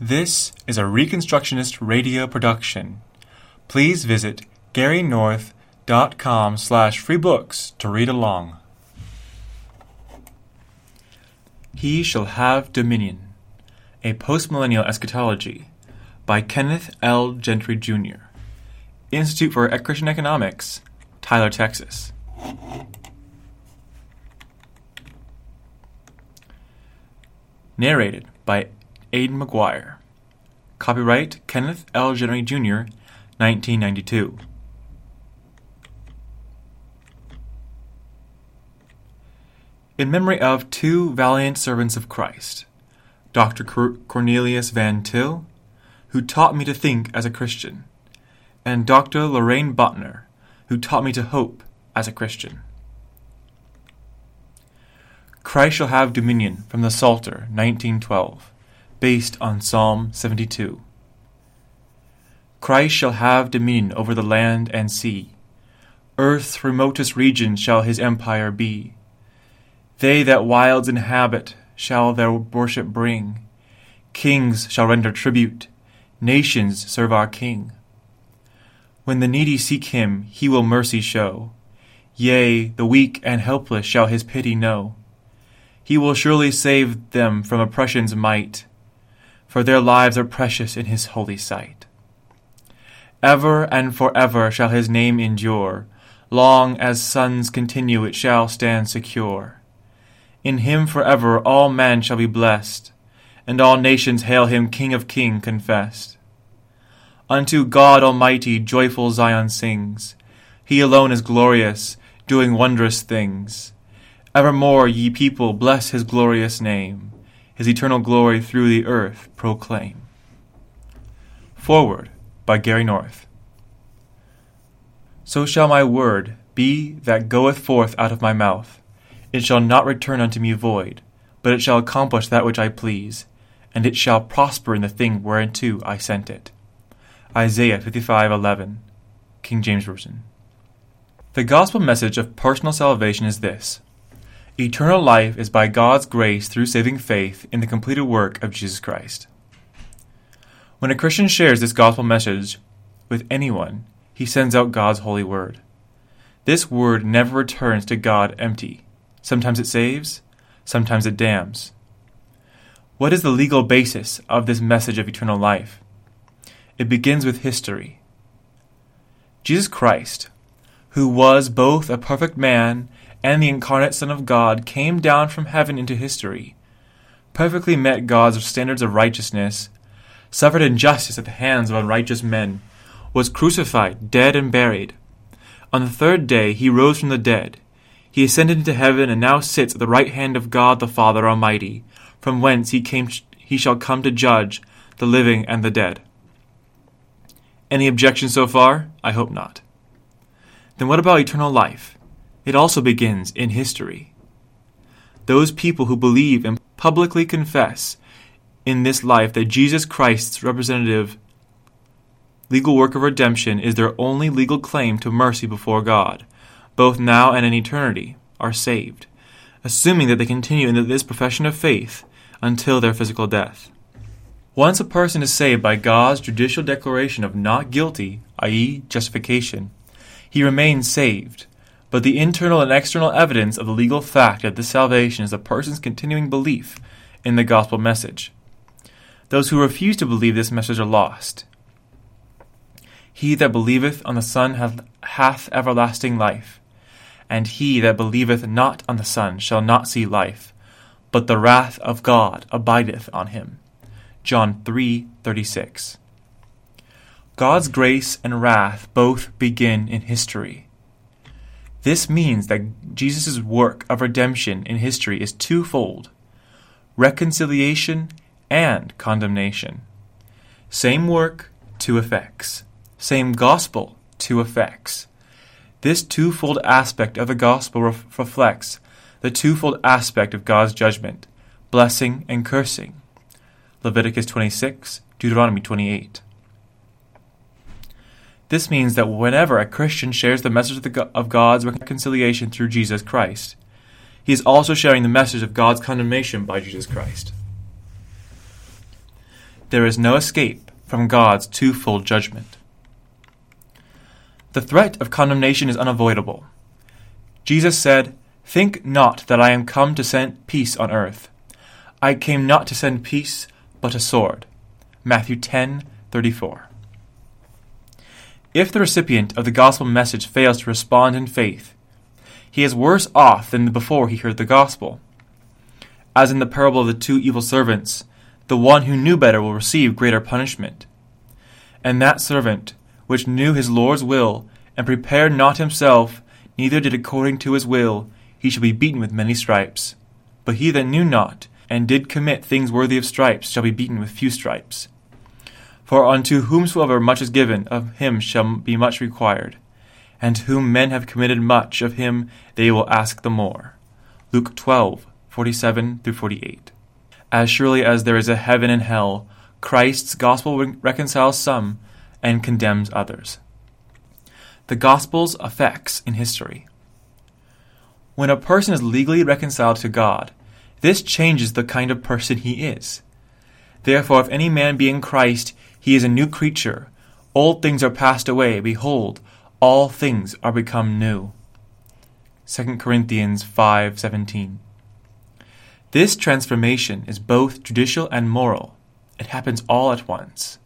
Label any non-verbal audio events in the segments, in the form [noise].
This is a Reconstructionist radio production. Please visit garynorth.com slash freebooks to read along. He Shall Have Dominion, a Postmillennial Eschatology by Kenneth L. Gentry, Jr., Institute for Christian Economics, Tyler, Texas. Narrated by Aidan McGuire. Copyright Kenneth L. Gentry, Jr., 1992. In memory of two valiant servants of Christ, Dr. Cornelius Van Til, who taught me to think as a Christian, and Dr. Lorraine Boettner, who taught me to hope as a Christian. Christ shall have dominion from the Psalter, 1912, based on Psalm 72. Christ shall have dominion over the land and sea. Earth's remotest region shall his empire be. They that wilds inhabit shall their worship bring. Kings shall render tribute, nations serve our King. When the needy seek him, he will mercy show. Yea, the weak and helpless shall his pity know. He will surely save them from oppression's might, for their lives are precious in his holy sight. Ever and for ever shall his name endure, long as suns continue it shall stand secure. In him forever all men shall be blessed, and all nations hail him King of kings confessed. Unto God Almighty joyful Zion sings. He alone is glorious, doing wondrous things. Evermore, ye people, bless his glorious name, his eternal glory through the earth proclaim. Forward by Gary North. So shall my word be that goeth forth out of my mouth. It shall not return unto me void, but it shall accomplish that which I please, and it shall prosper in the thing whereunto I sent it. Isaiah 55:11, King James Version. The gospel message of personal salvation is this: Eternal life is by God's grace through saving faith in the completed work of Jesus Christ. When a Christian shares this gospel message with anyone, he sends out God's holy word. This word never returns to God empty. Sometimes it saves, sometimes it damns. What is the legal basis of this message of eternal life? It begins with history. Jesus Christ, who was both a perfect man and the incarnate Son of God, came down from heaven into history, perfectly met God's standards of righteousness, suffered injustice at the hands of unrighteous men, was crucified, dead, and buried. On the third day he rose from the dead he ascended into heaven and now sits at the right hand of God the Father Almighty, from whence he came he shall come to judge the living and the dead. Any objections so far? I hope not. Then what about eternal life? It also begins in history. Those people who believe and publicly confess in this life that Jesus Christ's representative legal work of redemption is their only legal claim to mercy before God both now and in eternity, are saved, assuming that they continue in this profession of faith until their physical death. Once a person is saved by God's judicial declaration of not guilty, i.e., justification, he remains saved, but the internal and external evidence of the legal fact of this salvation is a person's continuing belief in the gospel message. Those who refuse to believe this message are lost. He that believeth on the Son hath, hath everlasting life and he that believeth not on the Son shall not see life, but the wrath of God abideth on him. John 3:36. God's grace and wrath both begin in history. This means that Jesus' work of redemption in history is twofold reconciliation and condemnation. Same work, two effects. Same gospel, two effects. This twofold aspect of the gospel ref- reflects the twofold aspect of God's judgment blessing and cursing. Leviticus 26, Deuteronomy 28. This means that whenever a Christian shares the message of, God's reconciliation through Jesus Christ, he is also sharing the message of God's condemnation by Jesus Christ. there is no escape from God's twofold judgment. The threat of condemnation is unavoidable. Jesus said, Think not that I am come to send peace on earth. I came not to send peace, but a sword. Matthew 10:34. If the recipient of the gospel message fails to respond in faith, he is worse off than before he heard the gospel. As in the parable of the two evil servants, the one who knew better will receive greater punishment. And that servant, which knew his Lord's will, and prepared not himself, neither did according to his will, he shall be beaten with many stripes. But he that knew not, and did commit things worthy of stripes, shall be beaten with few stripes. For unto whomsoever much is given, of him shall be much required. And to whom men have committed much, of him they will ask the more. Luke 12, 47 through 48. As surely as there is a heaven and hell, Christ's gospel reconciles some and condemns others. The gospel's effects in history. When a person is legally reconciled to God, this changes the kind of person he is. Therefore, if any man be in Christ, he is a new creature. Old things are passed away. Behold, all things are become new. 2 Corinthians 5:17. This transformation is both judicial and moral. It happens all at once.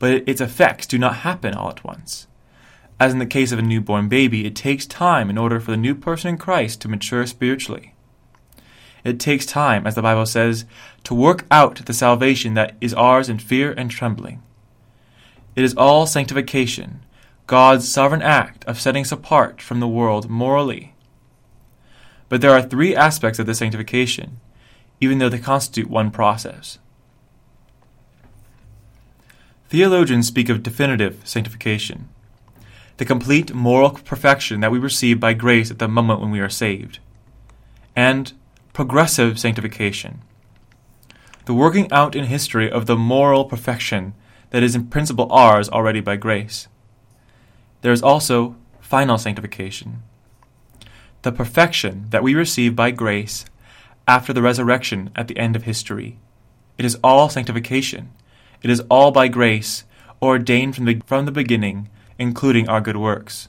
But its effects do not happen all at once. As in the case of a newborn baby, it takes time in order for the new person in Christ to mature spiritually. It takes time, as the Bible says, to work out the salvation that is ours in fear and trembling. It is all sanctification, God's sovereign act of setting us apart from the world morally. But there are three aspects of this sanctification, even though they constitute one process. Theologians speak of definitive sanctification, the complete moral perfection that we receive by grace at the moment when we are saved, and progressive sanctification, the working out in history of the moral perfection that is in principle ours already by grace. There is also final sanctification, the perfection that we receive by grace after the resurrection at the end of history. It is all sanctification. It is all by grace, ordained from the, from the beginning, including our good works.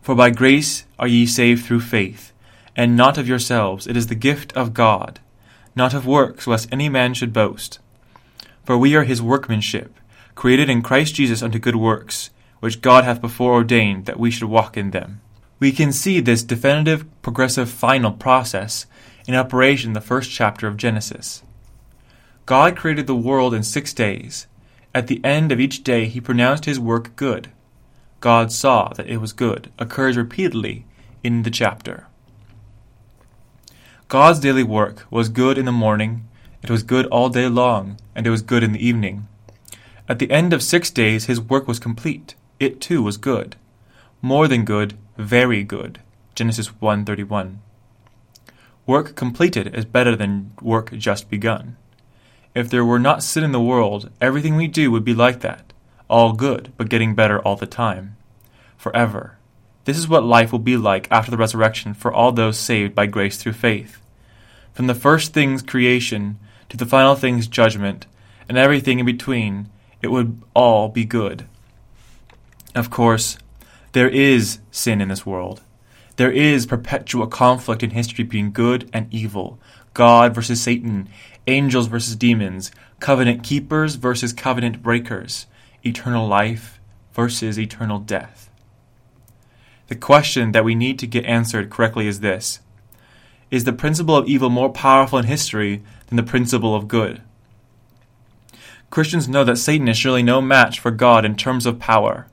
For by grace are ye saved through faith, and not of yourselves, it is the gift of God, not of works, lest any man should boast. For we are his workmanship, created in Christ Jesus unto good works, which God hath before ordained that we should walk in them. We can see this definitive, progressive, final process in operation in the first chapter of Genesis. God created the world in six days. At the end of each day, he pronounced his work good. God saw that it was good, occurs repeatedly in the chapter. God's daily work was good in the morning, it was good all day long, and it was good in the evening. At the end of six days his work was complete. It too was good. More than good, very good. Genesis 1:31. Work completed is better than work just begun. If there were not sin in the world, everything we do would be like that. All good, but getting better all the time. Forever. This is what life will be like after the resurrection for all those saved by grace through faith. From the first things creation to the final things judgment, and everything in between, it would all be good. Of course, there is sin in this world. There is perpetual conflict in history between good and evil, God versus Satan, angels versus demons, covenant keepers versus covenant breakers, eternal life versus eternal death. The question that we need to get answered correctly is this Is the principle of evil more powerful in history than the principle of good? Christians know that Satan is surely no match for God in terms of power.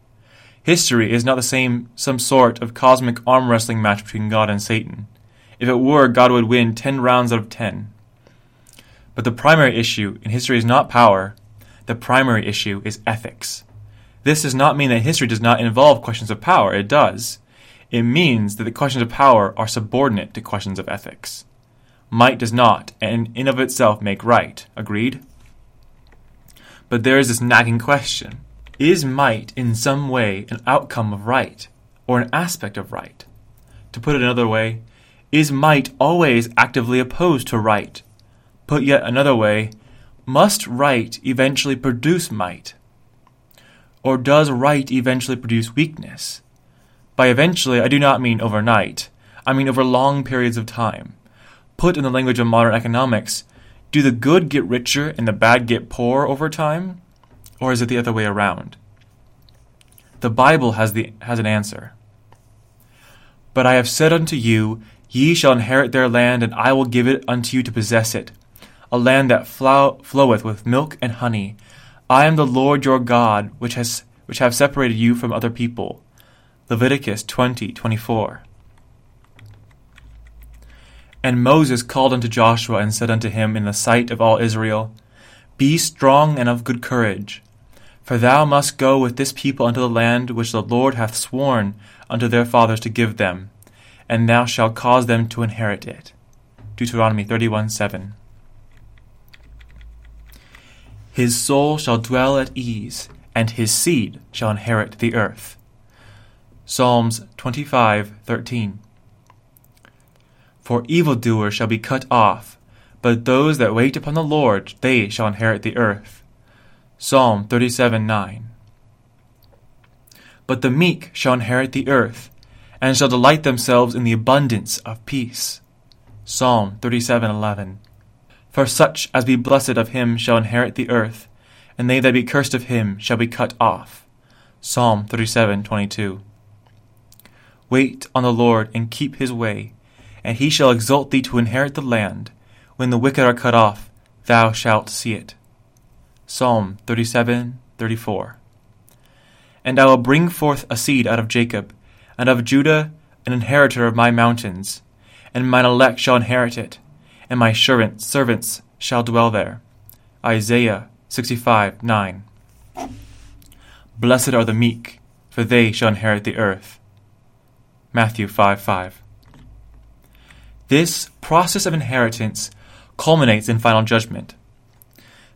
History is not the same some sort of cosmic arm wrestling match between God and Satan. If it were, God would win ten rounds out of ten. But the primary issue in history is not power, the primary issue is ethics. This does not mean that history does not involve questions of power, it does. It means that the questions of power are subordinate to questions of ethics. Might does not, and in of itself, make right. Agreed? But there is this nagging question Is might in some way an outcome of right, or an aspect of right? To put it another way, is might always actively opposed to right? Put yet another way, must right eventually produce might? Or does right eventually produce weakness? By eventually, I do not mean overnight, I mean over long periods of time. Put in the language of modern economics, do the good get richer and the bad get poor over time? Or is it the other way around? The Bible has, the, has an answer. But I have said unto you, Ye shall inherit their land, and I will give it unto you to possess it, a land that flow, floweth with milk and honey. I am the Lord your God, which has which have separated you from other people. Leviticus twenty twenty four. And Moses called unto Joshua and said unto him in the sight of all Israel, Be strong and of good courage, for thou must go with this people unto the land which the Lord hath sworn unto their fathers to give them, and thou shalt cause them to inherit it. Deuteronomy 31 7. His soul shall dwell at ease, and his seed shall inherit the earth. Psalms 25 13. For evildoers shall be cut off, but those that wait upon the Lord, they shall inherit the earth. Psalm 37 9. But the meek shall inherit the earth, and shall delight themselves in the abundance of peace. Psalm 37 11. For such as be blessed of him shall inherit the earth, and they that be cursed of him shall be cut off. Psalm 37 22. Wait on the Lord and keep his way and he shall exalt thee to inherit the land. When the wicked are cut off, thou shalt see it. Psalm 37 34. And I will bring forth a seed out of Jacob, and of Judah an inheritor of my mountains, and mine elect shall inherit it, and my servants, servants shall dwell there. Isaiah 65 9. Blessed are the meek, for they shall inherit the earth. Matthew 5 5. This process of inheritance culminates in final judgment.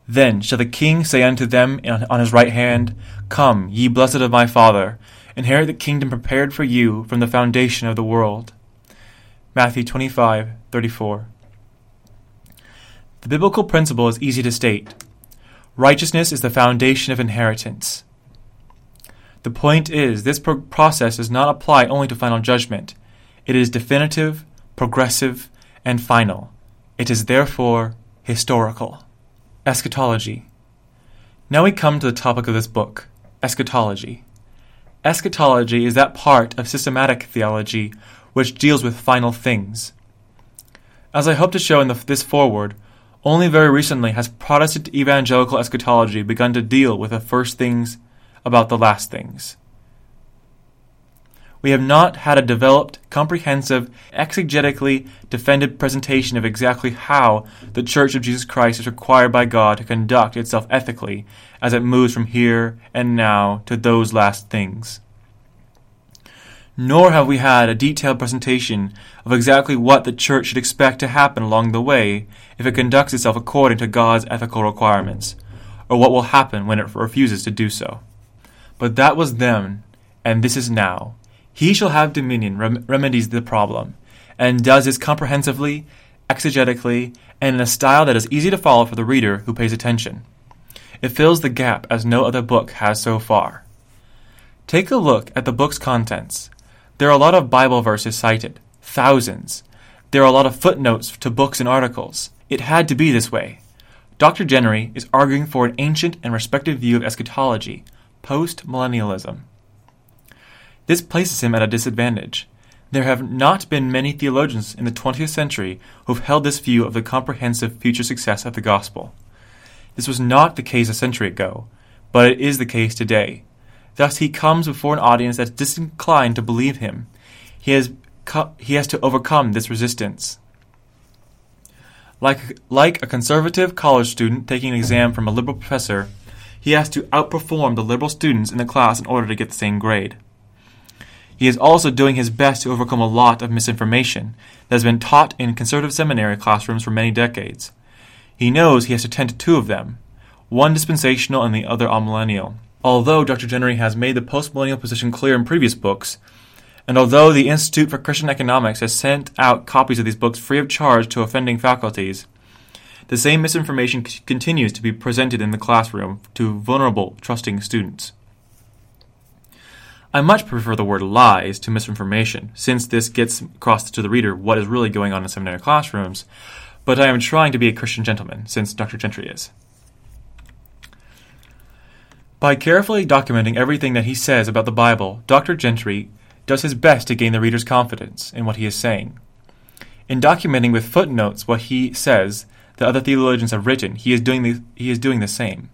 Then shall the king say unto them on his right hand, Come, ye blessed of my Father, inherit the kingdom prepared for you from the foundation of the world. Matthew 25:34. The biblical principle is easy to state. Righteousness is the foundation of inheritance. The point is, this pro- process does not apply only to final judgment. It is definitive, progressive, and final. It is therefore historical. Eschatology. Now we come to the topic of this book eschatology. Eschatology is that part of systematic theology which deals with final things. As I hope to show in the, this foreword, only very recently has Protestant evangelical eschatology begun to deal with the first things about the last things we have not had a developed, comprehensive, exegetically defended presentation of exactly how the Church of Jesus Christ is required by God to conduct itself ethically as it moves from here and now to those last things. Nor have we had a detailed presentation of exactly what the Church should expect to happen along the way if it conducts itself according to God's ethical requirements, or what will happen when it refuses to do so. But that was then, and this is now he shall have dominion rem- remedies the problem, and does this comprehensively, exegetically, and in a style that is easy to follow for the reader who pays attention. It fills the gap as no other book has so far. Take a look at the book's contents. There are a lot of Bible verses cited, thousands. There are a lot of footnotes to books and articles. It had to be this way. Dr. Gentry is arguing for an ancient and respected view of eschatology, post millennialism. This places him at a disadvantage. There have not been many theologians in the 20th century who have held this view of the comprehensive future success of the gospel. This was not the case a century ago, but it is the case today. Thus, he comes before an audience that is disinclined to believe him. He has, co- he has to overcome this resistance. Like, like a conservative college student taking an exam from a liberal professor, he has to outperform the liberal students in the class in order to get the same grade. He is also doing his best to overcome a lot of misinformation that has been taught in conservative seminary classrooms for many decades. He knows he has to tend to two of them, one dispensational and the other amillennial. Although Dr. Gentry has made the postmillennial position clear in previous books, and although the Institute for Christian Economics has sent out copies of these books free of charge to offending faculties, the same misinformation c- continues to be presented in the classroom to vulnerable, trusting students. I much prefer the word lies to misinformation, since this gets across to the reader what is really going on in seminary classrooms, but I am trying to be a Christian gentleman, since Dr. Gentry is. By carefully documenting everything that he says about the Bible, Dr. Gentry does his best to gain the reader's confidence in what he is saying. In documenting with footnotes what he says that other theologians have written, he is doing the, he is doing the same.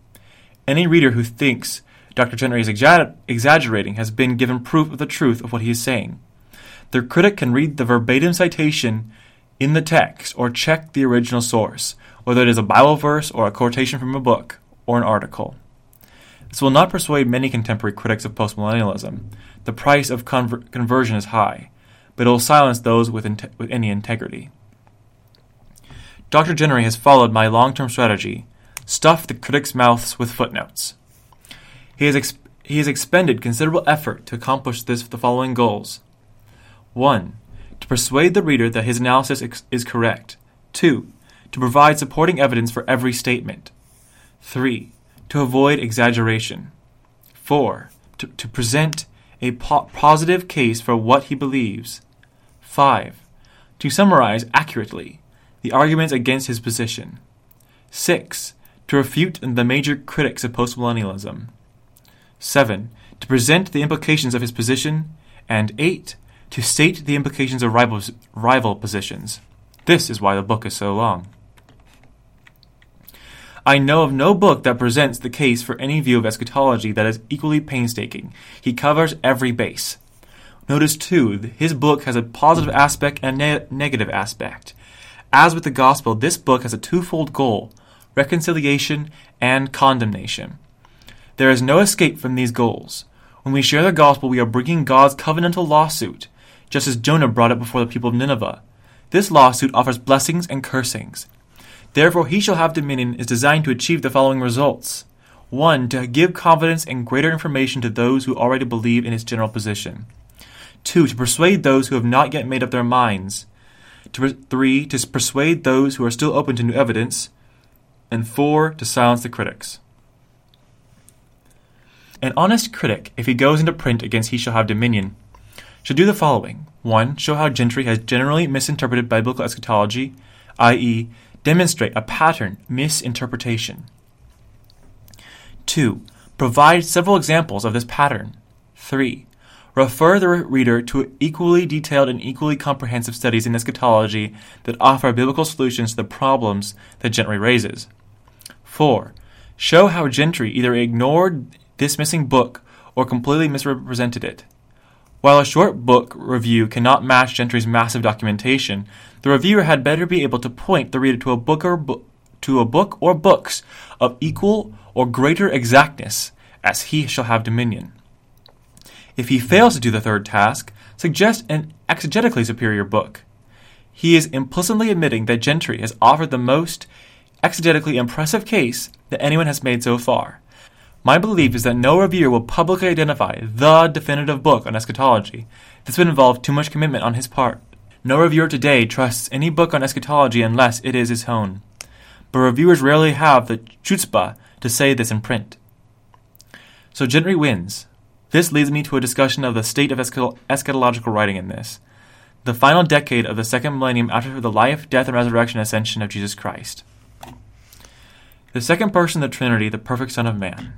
Any reader who thinks Dr. Gentry is exa- exaggerating has been given proof of the truth of what he is saying. The critic can read the verbatim citation in the text or check the original source, whether it is a Bible verse or a quotation from a book or an article. This will not persuade many contemporary critics of postmillennialism. The price of conver- conversion is high, but it will silence those with, with any integrity. Dr. Gentry has followed my long term strategy stuff the critics' mouths with footnotes. He has, ex- he has expended considerable effort to accomplish this the following goals 1. To persuade the reader that his analysis ex- is correct. 2. To provide supporting evidence for every statement. 3 to avoid exaggeration. 4. To, to present a po- positive case for what he believes. 5. To summarize accurately the arguments against his position. 6. To refute the major critics of postmillennialism. 7. To present the implications of his position. And 8. To state the implications of rival, rival positions. This is why the book is so long. I know of no book that presents the case for any view of eschatology that is equally painstaking. He covers every base. Notice, too, his book has a positive aspect and a ne- negative aspect. As with the gospel, this book has a twofold goal reconciliation and condemnation. There is no escape from these goals. When we share the gospel, we are bringing God's covenantal lawsuit, just as Jonah brought it before the people of Nineveh. This lawsuit offers blessings and cursings. Therefore, he shall have dominion is designed to achieve the following results. 1. To give confidence and greater information to those who already believe in his general position. 2. To persuade those who have not yet made up their minds. 3. To persuade those who are still open to new evidence. And 4. To silence the critics. An honest critic, if he goes into print against he shall have dominion, should do the following 1. Show how Gentry has generally misinterpreted biblical eschatology, i.e., demonstrate a pattern misinterpretation. 2. Provide several examples of this pattern. 3. Refer the reader to equally detailed and equally comprehensive studies in eschatology that offer biblical solutions to the problems that Gentry raises. 4. Show how Gentry either ignored this missing book or completely misrepresented it. While a short book review cannot match Gentry's massive documentation, the reviewer had better be able to point the reader to a book or to a book or books of equal or greater exactness as he shall have dominion. If he fails to do the third task, suggest an exegetically superior book. He is implicitly admitting that Gentry has offered the most exegetically impressive case that anyone has made so far. My belief is that no reviewer will publicly identify the definitive book on eschatology. This would involve too much commitment on his part. No reviewer today trusts any book on eschatology unless it is his own. But reviewers rarely have the chutzpah to say this in print. So Gentry wins. This leads me to a discussion of the state of eschatological writing in this, the final decade of the second millennium after the life, death, and resurrection ascension of Jesus Christ. The second person of the Trinity, the perfect Son of Man.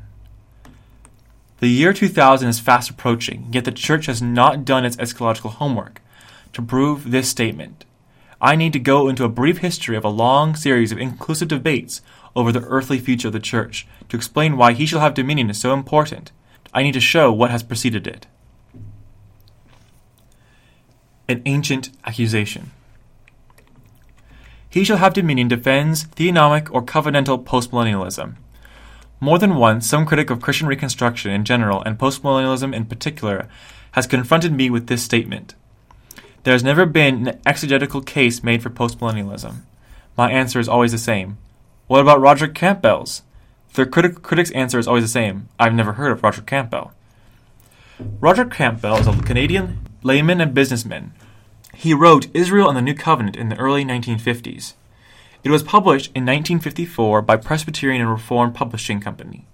The year 2000 is fast approaching, yet the Church has not done its eschatological homework to prove this statement. I need to go into a brief history of a long series of inclusive debates over the earthly future of the Church to explain why he shall have dominion is so important. I need to show what has preceded it. An ancient accusation. He shall have dominion defends theonomic or covenantal postmillennialism. More than once, some critic of Christian Reconstruction in general and postmillennialism in particular has confronted me with this statement. There has never been an exegetical case made for postmillennialism. My answer is always the same. What about Roderick Campbell's? The critic, critic's answer is always the same. I've never heard of Roderick Campbell. Roderick Campbell is a Canadian layman and businessman. He wrote Israel and the New Covenant in the early 1950s. It was published in 1954 by Presbyterian and Reformed Publishing Company.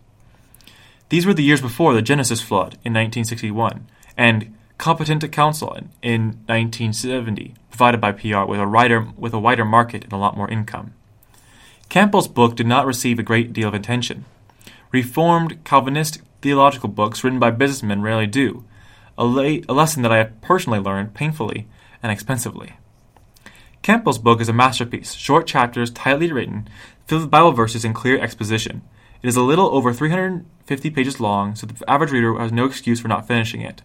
These were the years before the Genesis flood in 1961 and Competent to Counsel in 1970, provided by PR with a, writer, with a wider market and a lot more income. Campbell's book did not receive a great deal of attention. Reformed Calvinist theological books written by businessmen rarely do, a, a lesson that I have personally learned painfully and expensively. Campbell's book is a masterpiece, short chapters, tightly written, filled with Bible verses and clear exposition. It is a little over 350 pages long, so the average reader has no excuse for not finishing it.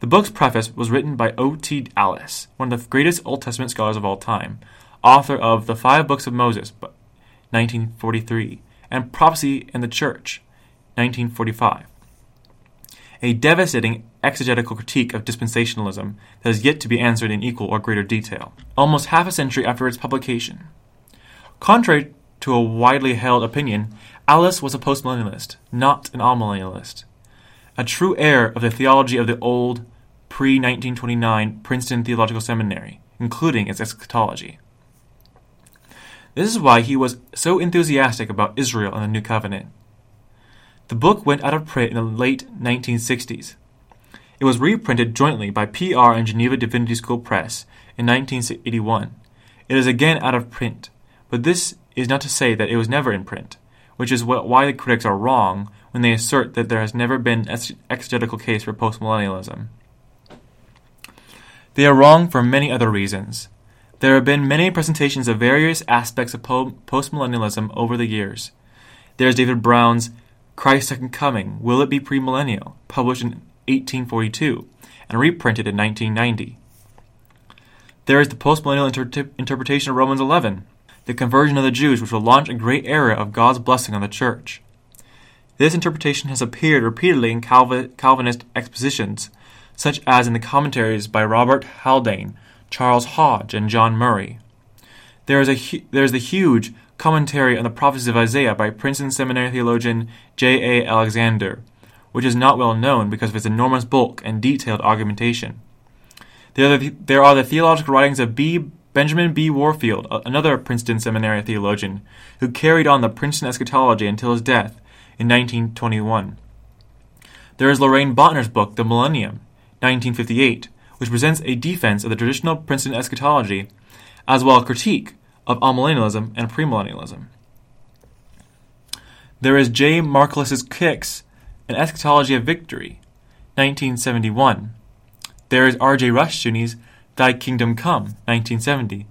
The book's preface was written by O.T. Allis, one of the greatest Old Testament scholars of all time, author of The Five Books of Moses, 1943, and Prophecy in the Church, 1945. A devastating exegetical critique of dispensationalism that has yet to be answered in equal or greater detail, almost half a century after its publication. Contrary to a widely held opinion, Allis was a postmillennialist, not an amillennialist. A true heir of the theology of the old, pre 1929 Princeton Theological Seminary, including its eschatology. This is why he was so enthusiastic about Israel and the New Covenant. The book went out of print in the late 1960s. It was reprinted jointly by PR and Geneva Divinity School Press in 1981. It is again out of print, but this is not to say that it was never in print, which is why the critics are wrong when they assert that there has never been an exegetical case for postmillennialism. They are wrong for many other reasons. There have been many presentations of various aspects of po- postmillennialism over the years. There is David Brown's Christ's Second Coming, Will It Be Premillennial, published in 1842 and reprinted in 1990. There is the postmillennial inter- interpretation of Romans 11, the conversion of the Jews, which will launch a great era of God's blessing on the church. This interpretation has appeared repeatedly in Calvin- Calvinist expositions, such as in the commentaries by Robert Haldane Charles Hodge, and John Murray. There is, a, there is the huge commentary on the prophecies of Isaiah by Princeton Seminary theologian J. A. Alexander, which is not well known because of its enormous bulk and detailed argumentation. There are the, there are the theological writings of B. Benjamin B. Warfield, another Princeton Seminary theologian, who carried on the Princeton eschatology until his death in 1921. There is Lorraine Boettner's book, The Millennium, 1958, which presents a defense of the traditional Princeton eschatology, as well as critique of amillennialism and premillennialism. There is J. Marcellus Kik's, An Eschatology of Victory, 1971. There is R. J. Rushdoony's Thy Kingdom Come, 1970.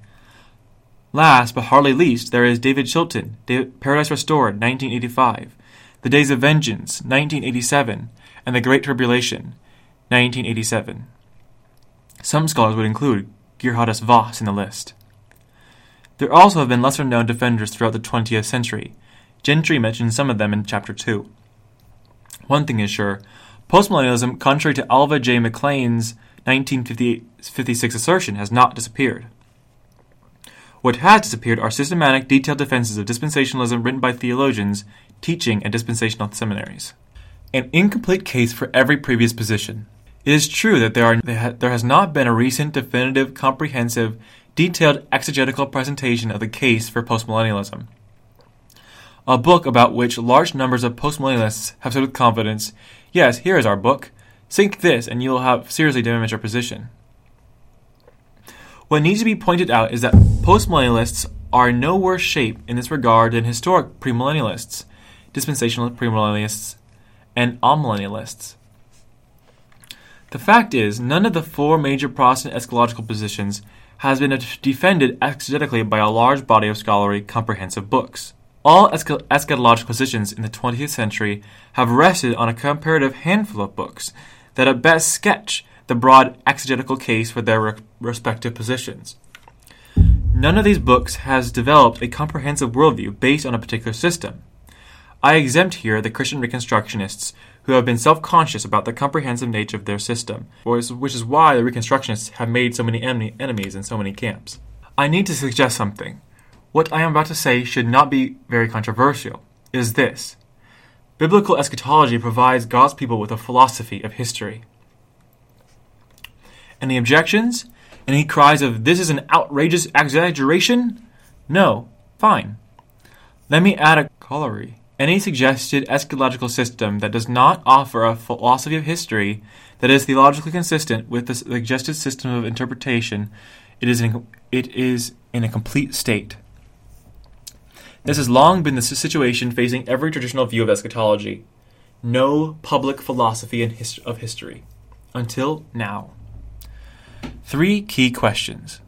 Last, but hardly least, there is David Chilton, Paradise Restored, 1985, The Days of Vengeance, 1987, and The Great Tribulation, 1987. Some scholars would include Geerhardus Vos in the list. There also have been lesser known defenders throughout the 20th century. Gentry mentions some of them in Chapter 2. One thing is sure postmillennialism, contrary to Alva J. McClain's 1956 assertion, has not disappeared. What has disappeared are systematic, detailed defenses of dispensationalism written by theologians teaching at dispensational seminaries. An incomplete case for every previous position. It is true that there, are, there has not been a recent, definitive, comprehensive, detailed exegetical presentation of the case for postmillennialism. A book about which large numbers of postmillennialists have said with confidence, Yes, here is our book. Think this, and you will have seriously damaged your position. What needs to be pointed out is that postmillennialists are in no worse shape in this regard than historic premillennialists, dispensational premillennialists, and amillennialists. The fact is, none of the four major Protestant eschatological positions has been defended exegetically by a large body of scholarly comprehensive books. All eschatological positions in the 20th century have rested on a comparative handful of books that at best sketch the broad exegetical case for their re- respective positions. None of these books has developed a comprehensive worldview based on a particular system. I exempt here the Christian Reconstructionists who have been self conscious about the comprehensive nature of their system, which is why the Reconstructionists have made so many enemies in so many camps. I need to suggest something. What I am about to say should not be very controversial. It is this Biblical eschatology provides God's people with a philosophy of history. Any objections? Any cries of this is an outrageous exaggeration? No. Fine. Let me add a corollary. Any suggested eschatological system that does not offer a philosophy of history that is theologically consistent with the suggested system of interpretation, it is in, it is in a complete state. This has long been the situation facing every traditional view of eschatology. No public philosophy his- of history. Until now. Three key questions.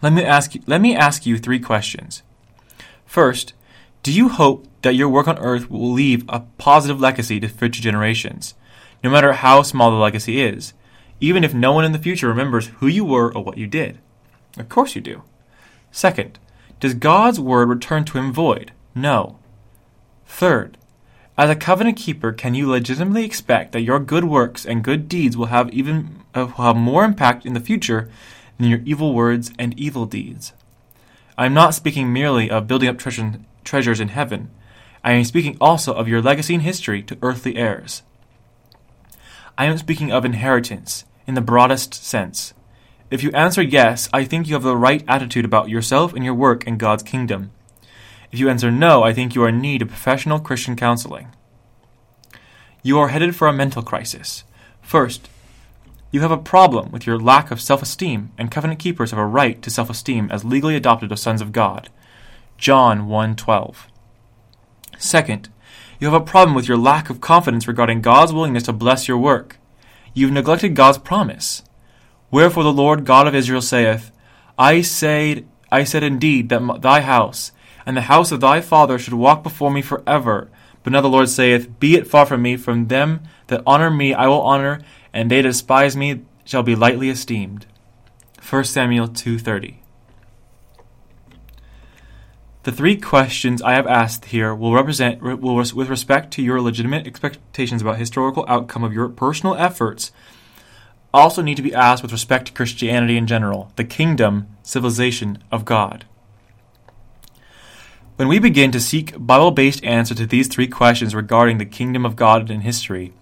Let me ask you, let me ask you three questions. First, do you hope that your work on earth will leave a positive legacy to future generations, no matter how small the legacy is, even if no one in the future remembers who you were or what you did? Of course you do. Second, does God's word return to him void? No. Third, as a covenant keeper, can you legitimately expect that your good works and good deeds will have even uh, will have more impact in the future than your evil words and evil deeds? I am not speaking merely of building up treasure, treasures in heaven. I am speaking also of your legacy and history to earthly heirs. I am speaking of inheritance in the broadest sense. If you answer yes, I think you have the right attitude about yourself and your work in God's kingdom. If you answer no, I think you are in need of professional Christian counseling. You are headed for a mental crisis. First, you have a problem with your lack of self esteem, and covenant keepers have a right to self esteem as legally adopted as sons of God. John 1:12. Second, you have a problem with your lack of confidence regarding God's willingness to bless your work. You've neglected God's promise. Wherefore the Lord God of Israel saith, I said, I said indeed that thy house and the house of thy father should walk before me for ever. But now the Lord saith, Be it far from me, from them that honor me I will honor, and they that despise me shall be lightly esteemed. 1 Samuel 2:30. The three questions I have asked here will represent will, with respect to your legitimate expectations about historical outcome of your personal efforts also need to be asked with respect to Christianity in general, the kingdom, civilization of God. When we begin to seek Bible based answers to these three questions regarding the kingdom of God in history,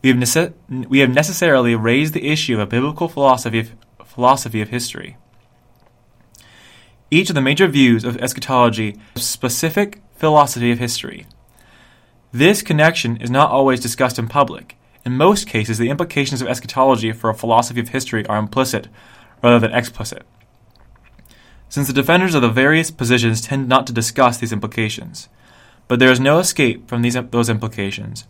we have, nece- we have necessarily raised the issue of a biblical philosophy of, philosophy of history. Each of the major views of eschatology has a specific philosophy of history. This connection is not always discussed in public, in most cases, the implications of eschatology for a philosophy of history are implicit rather than explicit. Since the defenders of the various positions tend not to discuss these implications, but there is no escape from these, those implications.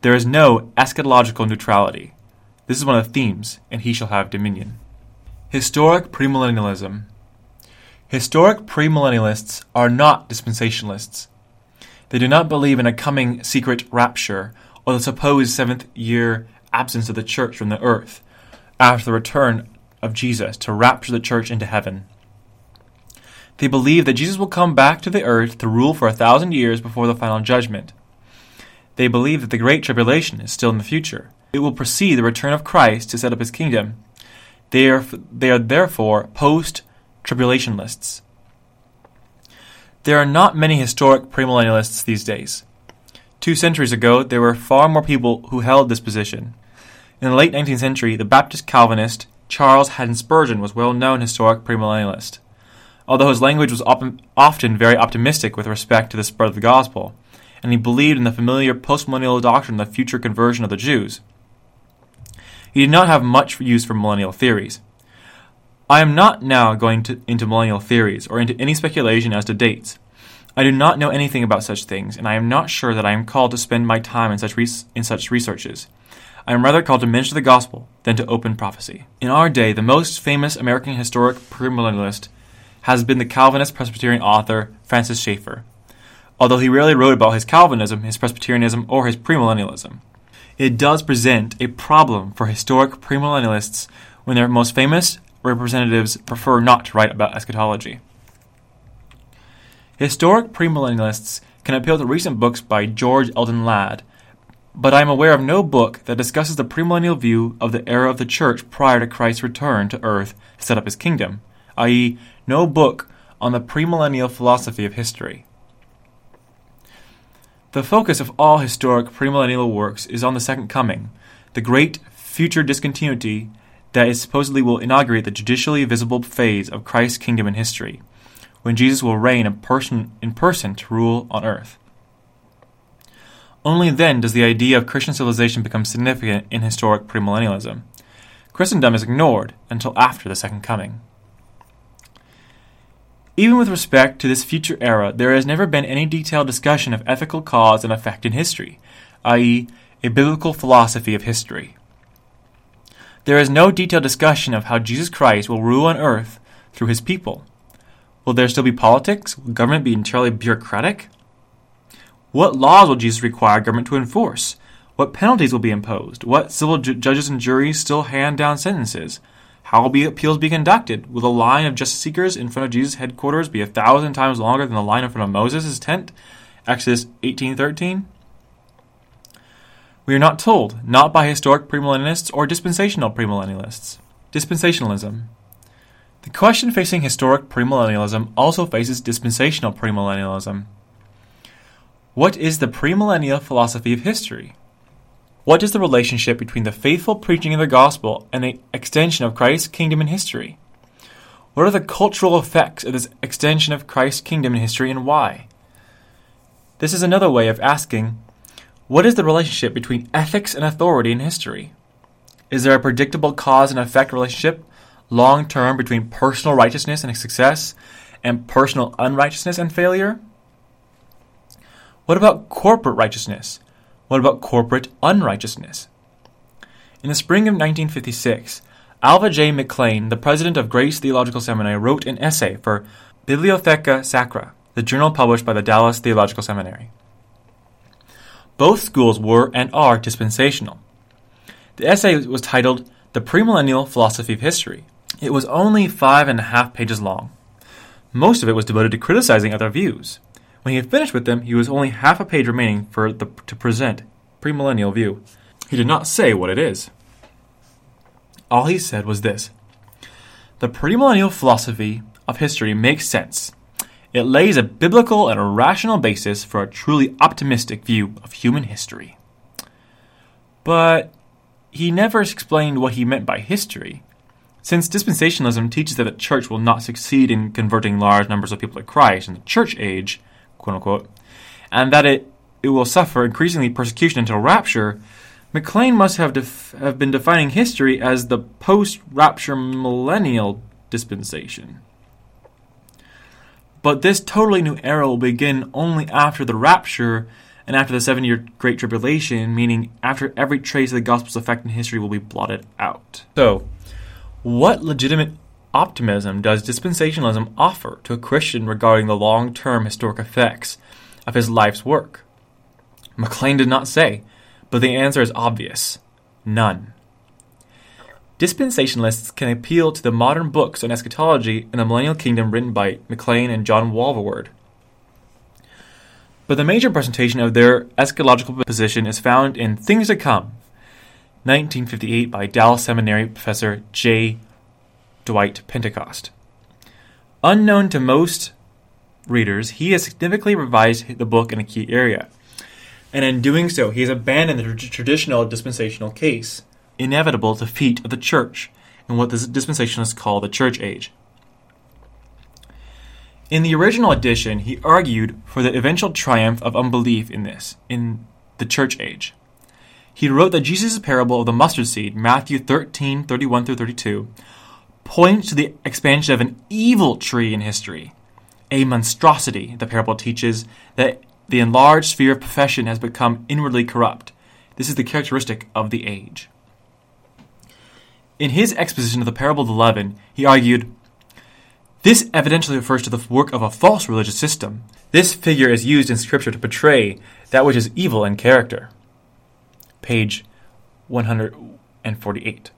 There is no eschatological neutrality. This is one of the themes, and he shall have dominion. Historic premillennialism. Historic premillennialists are not dispensationalists. They do not believe in a coming secret rapture or the supposed seventh year absence of the church from the earth after the return of Jesus to rapture the church into heaven. They believe that Jesus will come back to the earth to rule for a thousand years before the final judgment. They believe that the Great Tribulation is still in the future. It will precede the return of Christ to set up his kingdom. They are, they are therefore post tribulationists. There are not many historic premillennialists these days. Two centuries ago, there were far more people who held this position. In the late 19th century, the Baptist Calvinist Charles Haddon Spurgeon was a well known historic premillennialist. Although his language was op- often very optimistic with respect to the spread of the gospel, and he believed in the familiar postmillennial doctrine of the future conversion of the Jews, he did not have much use for millennial theories. I am not now going to, into millennial theories or into any speculation as to dates. I do not know anything about such things, and I am not sure that I am called to spend my time in such, res- in such researches. I am rather called to minister the gospel than to open prophecy. In our day, the most famous American historic premillennialist has been the Calvinist Presbyterian author Francis Schaeffer, although he rarely wrote about his Calvinism, his Presbyterianism, or his premillennialism. It does present a problem for historic premillennialists when their most famous representatives prefer not to write about eschatology. Historic premillennialists can appeal to recent books by George Eldon Ladd, but I am aware of no book that discusses the premillennial view of the era of the church prior to Christ's return to earth to set up his kingdom, i.e., no book on the premillennial philosophy of history. The focus of all historic premillennial works is on the second coming, the great future discontinuity that is supposedly will inaugurate the judicially visible phase of Christ's kingdom in history when Jesus will reign person, in person to rule on earth. Only then does the idea of Christian civilization become significant in historic premillennialism. Christendom is ignored until after the Second Coming. Even with respect to this future era, there has never been any detailed discussion of ethical cause and effect in history, i.e., a biblical philosophy of history. There is no detailed discussion of how Jesus Christ will rule on earth through his people. Will there still be politics? Will government be entirely bureaucratic? What laws will Jesus require government to enforce? What penalties will be imposed? What civil ju- judges and juries still hand down sentences? How will be appeals be conducted? Will the line of justice seekers in front of Jesus' headquarters be a thousand times longer than the line in front of Moses' tent? Exodus 18:13. We are not told, not by historic premillennialists or dispensational premillennialists. Dispensationalism. The question facing historic premillennialism also faces dispensational premillennialism. What is the premillennial philosophy of history? What is the relationship between the faithful preaching of the gospel and the extension of Christ's kingdom in history? What are the cultural effects of this extension of Christ's kingdom in history and why? This is another way of asking what is the relationship between ethics and authority in history? Is there a predictable cause and effect relationship long term between personal righteousness and success and personal unrighteousness and failure? What about corporate righteousness? What about corporate unrighteousness? In the spring of 1956, Alva J. McClain, the president of Grace Theological Seminary, wrote an essay for Bibliotheca Sacra, the journal published by the Dallas Theological Seminary. Both schools were and are dispensational. The essay was titled The Premillennial Philosophy of History. It was only five and a half pages long. Most of it was devoted to criticizing other views. When he had finished with them, he was only half a page remaining for the, to present premillennial view. He did not say what it is. All he said was this The premillennial philosophy of history makes sense. It lays a biblical and a rational basis for a truly optimistic view of human history. But he never explained what he meant by history. Since dispensationalism teaches that the church will not succeed in converting large numbers of people to Christ in the church age, quote unquote, and that it, it will suffer increasingly persecution until rapture, McClain must have, def- have been defining history as the post rapture millennial dispensation. But this totally new era will begin only after the rapture and after the seven year Great Tribulation, meaning after every trace of the gospel's effect in history will be blotted out. So, what legitimate optimism does dispensationalism offer to a Christian regarding the long term historic effects of his life's work? McClain did not say, but the answer is obvious none. Dispensationalists can appeal to the modern books on eschatology and the millennial kingdom written by McClain and John Walvoord. But the major presentation of their eschatological position is found in Things to Come, 1958 by Dallas Seminary professor J. Dwight Pentecost. Unknown to most readers, he has significantly revised the book in a key area. And in doing so, he has abandoned the traditional dispensational case, inevitable defeat of the church, in what the dispensationalists call the church age. In the original edition, he argued for the eventual triumph of unbelief in this, in the church age. He wrote that Jesus' parable of the mustard seed, Matthew 13, 31 through 32, points to the expansion of an evil tree in history. A monstrosity, the parable teaches, that the enlarged sphere of profession has become inwardly corrupt. This is the characteristic of the age. In his exposition of the parable of the leaven, he argued, This evidently refers to the work of a false religious system. This figure is used in Scripture to portray that which is evil in character. Page 148.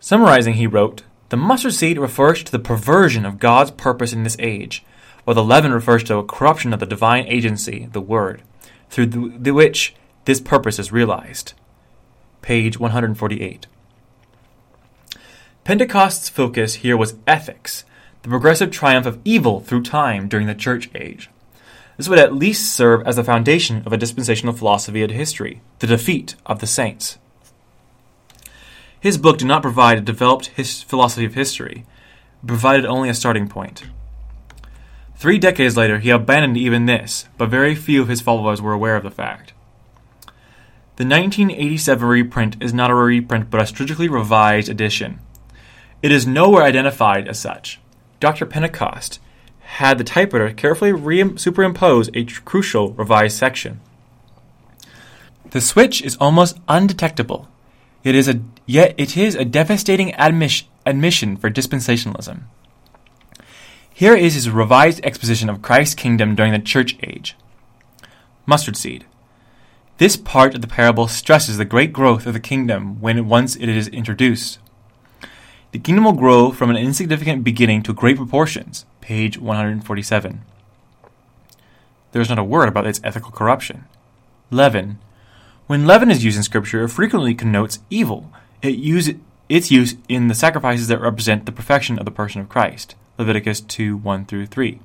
Summarizing, he wrote, The mustard seed refers to the perversion of God's purpose in this age, while the leaven refers to a corruption of the divine agency, the Word, through the, the which this purpose is realized. Page 148. Pentecost's focus here was ethics, the progressive triumph of evil through time during the church age. This would at least serve as the foundation of a dispensational philosophy of history, the defeat of the saints. His book did not provide a developed his- philosophy of history, it provided only a starting point. Three decades later, he abandoned even this, but very few of his followers were aware of the fact. The 1987 reprint is not a reprint but a strategically revised edition. It is nowhere identified as such. Dr. Pentecost had the typewriter carefully re- superimpose a tr- crucial revised section. The switch is almost undetectable. It is a, yet it is a devastating admission, admission for dispensationalism. Here is his revised exposition of Christ's kingdom during the church age. Mustard seed. This part of the parable stresses the great growth of the kingdom when once it is introduced. The kingdom will grow from an insignificant beginning to great proportions. Page 147. There is not a word about its ethical corruption. Leaven. When leaven is used in Scripture, it frequently connotes evil. It use, its use in the sacrifices that represent the perfection of the person of Christ. Leviticus 2 1 through 3.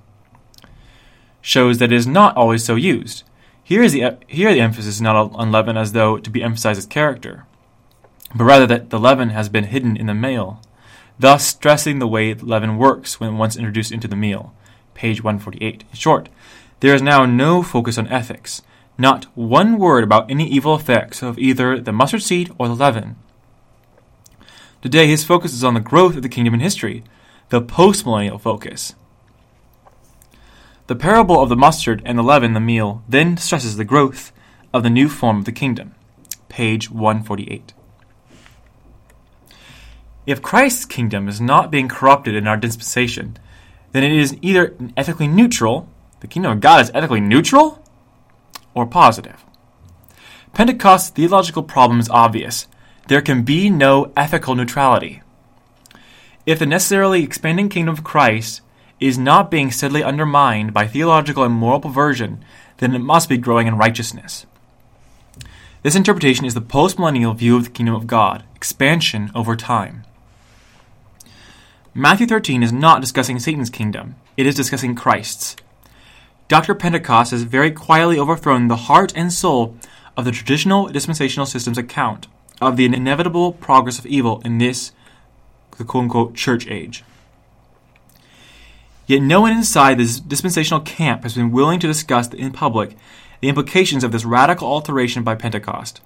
Shows that it is not always so used. Here, is the, here the emphasis is not on leaven as though to be emphasized as character, but rather that the leaven has been hidden in the meal, thus stressing the way leaven works when once introduced into the meal. Page 148. In short, there is now no focus on ethics, not one word about any evil effects of either the mustard seed or the leaven. Today, his focus is on the growth of the kingdom in history, the postmillennial focus. The parable of the mustard and the leaven, the meal, then stresses the growth of the new form of the kingdom. Page 148. If Christ's kingdom is not being corrupted in our dispensation, then it is either ethically neutral, the kingdom of God is ethically neutral, or positive. Pentecost's theological problem is obvious. There can be no ethical neutrality. If the necessarily expanding kingdom of Christ is not being steadily undermined by theological and moral perversion, then it must be growing in righteousness. This interpretation is the postmillennial view of the kingdom of God, expansion over time. Matthew 13 is not discussing Satan's kingdom, it is discussing Christ's. Dr. Pentecost has very quietly overthrown the heart and soul of the traditional dispensational system's account of the inevitable progress of evil in this, the quote unquote, church age. Yet no one inside this dispensational camp has been willing to discuss in public the implications of this radical alteration by Pentecost,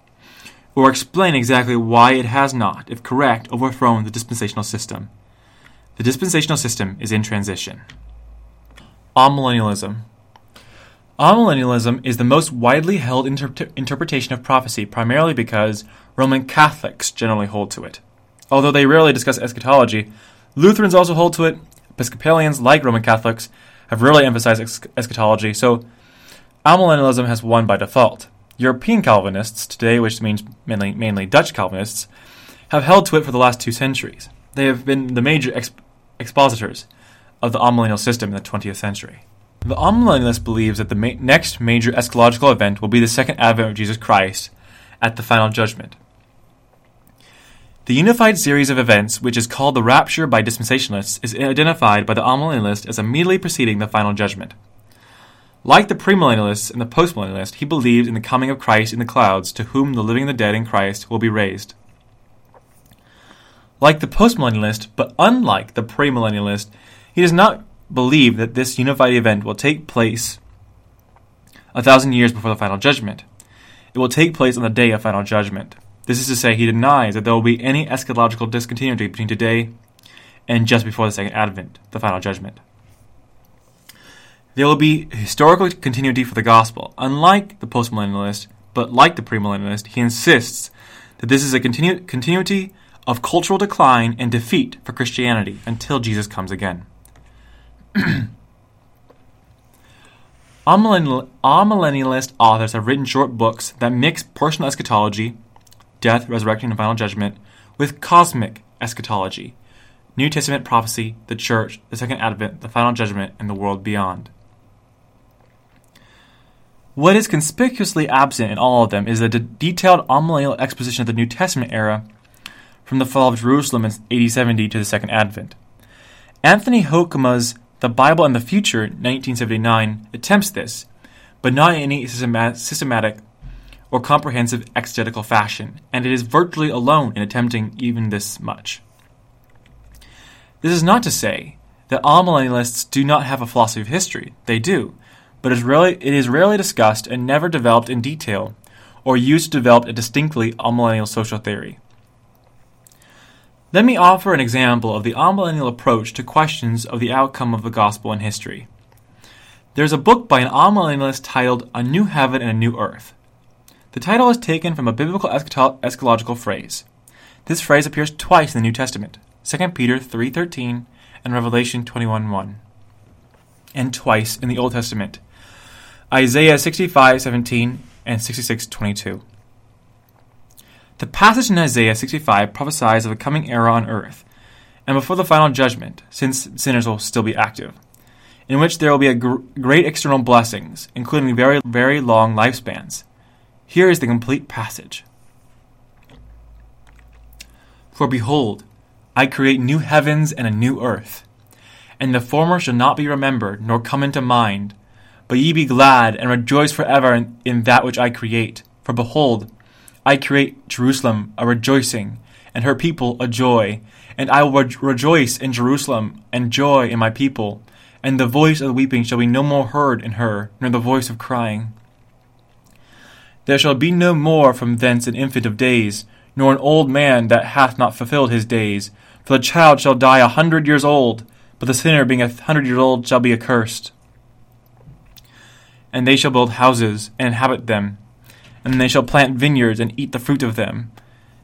or explain exactly why it has not, if correct, overthrown the dispensational system. The dispensational system is in transition. Amillennialism. Amillennialism is the most widely held inter- interpretation of prophecy primarily because Roman Catholics generally hold to it. Although they rarely discuss eschatology, Lutherans also hold to it, Episcopalians, like Roman Catholics, have rarely emphasized eschatology, so amillennialism has won by default. European Calvinists, today, which means mainly, mainly Dutch Calvinists, have held to it for the last two centuries. They have been the major exp- expositors of the amillennial system in the 20th century. The amillennialist believes that the ma- next major eschatological event will be the second advent of Jesus Christ at the final judgment. The unified series of events, which is called the rapture by dispensationalists, is identified by the amillennialist as immediately preceding the final judgment. Like the premillennialist and the postmillennialist, he believed in the coming of Christ in the clouds, to whom the living and the dead in Christ will be raised. Like the postmillennialist, but unlike the premillennialist, he does not believe that this unified event will take place a thousand years before the final judgment. It will take place on the day of final judgment. This is to say, he denies that there will be any eschatological discontinuity between today and just before the second advent, the final judgment. There will be historical continuity for the gospel. Unlike the postmillennialist, but like the premillennialist, he insists that this is a continu- continuity of cultural decline and defeat for Christianity until Jesus comes again. [clears throat] Amillennialist authors have written short books that mix personal eschatology death, resurrection, and final judgment, with cosmic eschatology, New Testament prophecy, the church, the second advent, the final judgment, and the world beyond. What is conspicuously absent in all of them is a de- detailed amillennial exposition of the New Testament era from the fall of Jerusalem in AD 70 to the second advent. Anthony Hoekema's The Bible and the Future, 1979, attempts this, but not in any systematic or comprehensive exegetical fashion, and it is virtually alone in attempting even this much. This is not to say that amillennialists do not have a philosophy of history. They do, but it is rarely, it is rarely discussed and never developed in detail, or used to develop a distinctly amillennial social theory. Let me offer an example of the amillennial approach to questions of the outcome of the gospel in history. There is a book by an amillennialist titled A New Heaven and a New Earth. The title is taken from a biblical eschatological phrase. This phrase appears twice in the New Testament, 2 Peter 3:13 and Revelation 21:1, and twice in the Old Testament, Isaiah 65:17 and 66:22. The passage in Isaiah 65 prophesies of a coming era on earth, and before the final judgment, since sinners will still be active, in which there will be gr- great external blessings, including very, very long lifespans. Here is the complete passage. For behold, I create new heavens and a new earth, and the former shall not be remembered, nor come into mind. But ye be glad, and rejoice for ever in, in that which I create. For behold, I create Jerusalem a rejoicing, and her people a joy. And I will re- rejoice in Jerusalem, and joy in my people. And the voice of weeping shall be no more heard in her, nor the voice of crying. There shall be no more from thence an infant of days, nor an old man that hath not fulfilled his days. For the child shall die a hundred years old, but the sinner being a hundred years old shall be accursed. And they shall build houses, and inhabit them, and they shall plant vineyards, and eat the fruit of them.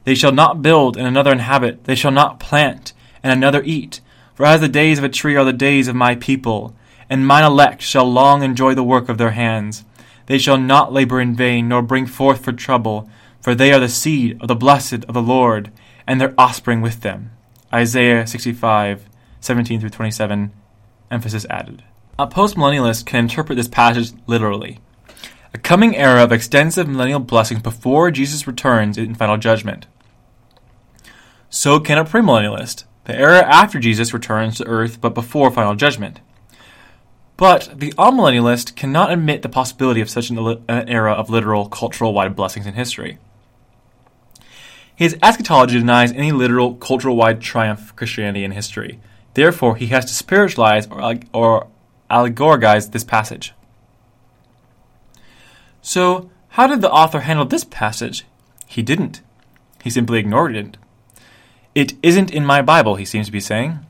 They shall not build, and another inhabit, they shall not plant, and another eat. For as the days of a tree are the days of my people, and mine elect shall long enjoy the work of their hands. They shall not labor in vain, nor bring forth for trouble, for they are the seed of the blessed of the Lord, and their offspring with them. Isaiah 65, 17 through 27, emphasis added. A postmillennialist can interpret this passage literally. A coming era of extensive millennial blessings before Jesus returns in final judgment. So can a premillennialist, the era after Jesus returns to earth but before final judgment. But the amillennialist cannot admit the possibility of such an, uh, era of literal cultural wide blessings in history. His eschatology denies any literal cultural wide triumph of Christianity in history. Therefore, he has to spiritualize or, or allegorize this passage. So, how did the author handle this passage? He didn't. He simply ignored it. It isn't in my Bible, he seems to be saying.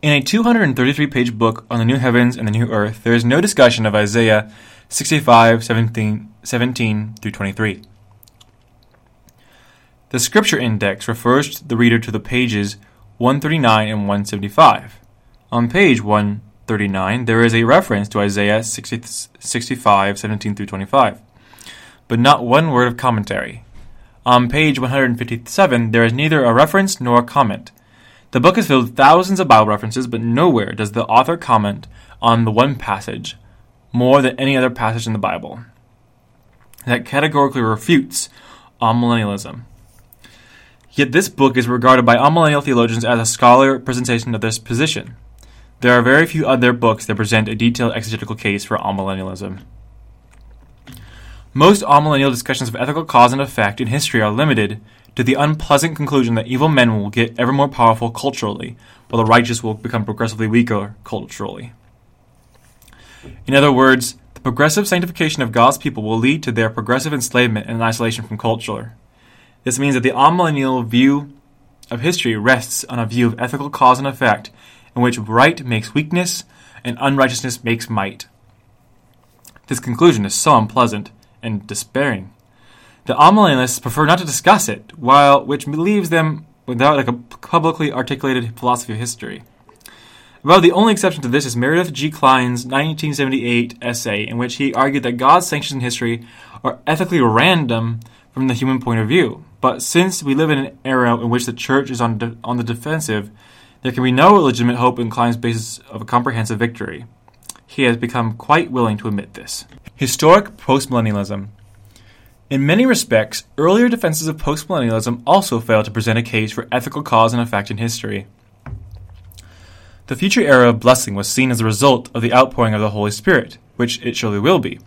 In a 233 page book on the new heavens and the new earth, there is no discussion of Isaiah 65 17, 17 through 23. The Scripture Index refers the reader to the pages 139 and 175. On page 139, there is a reference to Isaiah 60, 65, 17 through 25, but not one word of commentary. On page 157, there is neither a reference nor a comment. The book is filled with thousands of Bible references, but nowhere does the author comment on the one passage more than any other passage in the Bible that categorically refutes amillennialism. Yet this book is regarded by amillennial theologians as a scholar presentation of this position. There are very few other books that present a detailed exegetical case for amillennialism. Most amillennial discussions of ethical cause and effect in history are limited to the unpleasant conclusion that evil men will get ever more powerful culturally, while the righteous will become progressively weaker culturally. In other words, the progressive sanctification of God's people will lead to their progressive enslavement and isolation from culture. This means that the amillennial view of history rests on a view of ethical cause and effect, in which right makes weakness and unrighteousness makes might. This conclusion is so unpleasant and despairing. The amillennialists prefer not to discuss it, while which leaves them without like a publicly articulated philosophy of history. About the only exception to this is Meredith G. Kline's 1978 essay, in which he argued that God's sanctions in history are ethically random from the human point of view. But since we live in an era in which the church is on, de- on the defensive, there can be no legitimate hope in Kline's basis of a comprehensive victory. He has become quite willing to admit this. Historic postmillennialism. In many respects, earlier defenses of postmillennialism also fail to present a case for ethical cause and effect in history. The future era of blessing was seen as a result of the outpouring of the Holy Spirit, which it surely will be,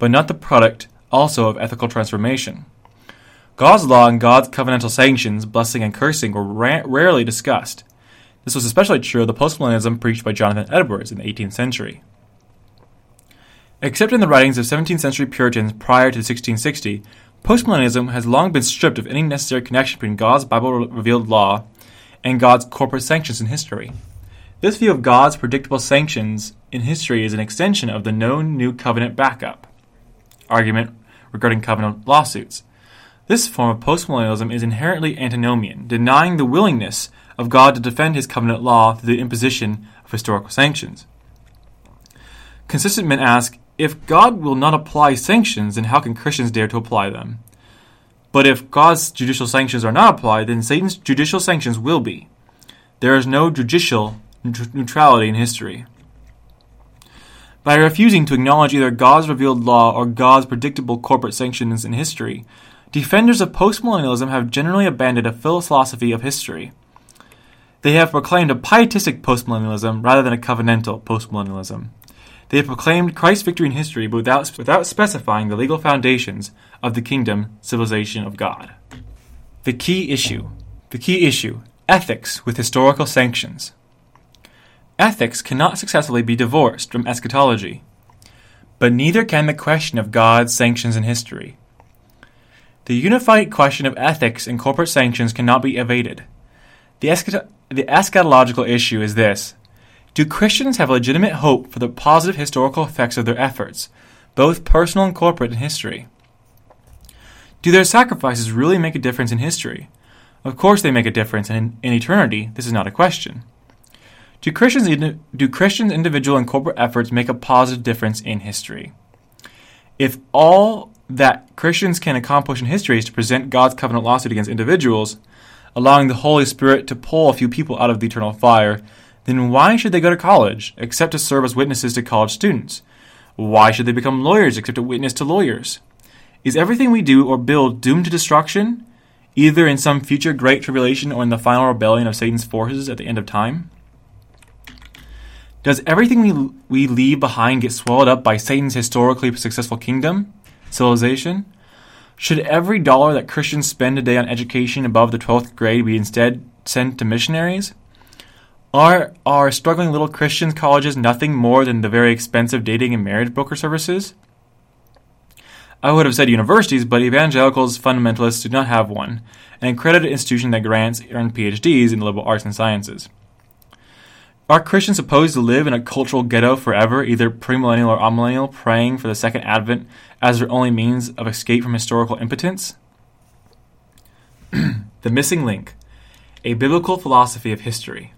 but not the product also of ethical transformation. God's law and God's covenantal sanctions, blessing and cursing, were ra- rarely discussed. This was especially true of the postmillennialism preached by Jonathan Edwards in the 18th century. Except in the writings of 17th century Puritans prior to 1660, postmillennialism has long been stripped of any necessary connection between God's Bible revealed law and God's corporate sanctions in history. This view of God's predictable sanctions in history is an extension of the known New Covenant backup argument regarding covenant lawsuits. This form of postmillennialism is inherently antinomian, denying the willingness of God to defend his covenant law through the imposition of historical sanctions. Consistent men ask if God will not apply sanctions, then how can Christians dare to apply them? But if God's judicial sanctions are not applied, then Satan's judicial sanctions will be. There is no judicial neutrality in history. By refusing to acknowledge either God's revealed law or God's predictable corporate sanctions in history, defenders of postmillennialism have generally abandoned a philosophy of history. They have proclaimed a pietistic postmillennialism rather than a covenantal postmillennialism. They have proclaimed Christ's victory in history but without, without specifying the legal foundations of the kingdom civilization of God. The key issue. The key issue ethics with historical sanctions. Ethics cannot successfully be divorced from eschatology, but neither can the question of God's sanctions in history. The unified question of ethics and corporate sanctions cannot be evaded. The, the eschatological issue is this Do Christians have legitimate hope for the positive historical effects of their efforts, both personal and corporate, in history? Do their sacrifices really make a difference in history? Of course, they make a difference, in, in eternity, this is not a question. Do Christians, do Christians' individual and corporate efforts make a positive difference in history? If all that Christians can accomplish in history is to present God's covenant lawsuit against individuals, allowing the Holy Spirit to pull a few people out of the eternal fire, then why should they go to college except to serve as witnesses to college students? Why should they become lawyers except to witness to lawyers? Is everything we do or build doomed to destruction, either in some future great tribulation or in the final rebellion of Satan's forces at the end of time? Does everything we, we leave behind get swallowed up by Satan's historically successful kingdom, civilization? Should every dollar that Christians spend today on education above the 12th grade be instead sent to missionaries? Are our struggling little Christian colleges nothing more than the very expensive dating and marriage broker services? I would have said universities, but evangelicals fundamentalists do not have one, an accredited institution that grants earned PhDs in the liberal arts and sciences. Are Christians supposed to live in a cultural ghetto forever, either premillennial or amillennial, praying for the second advent as their only means of escape from historical impotence? [clears throat] the missing link a biblical philosophy of history.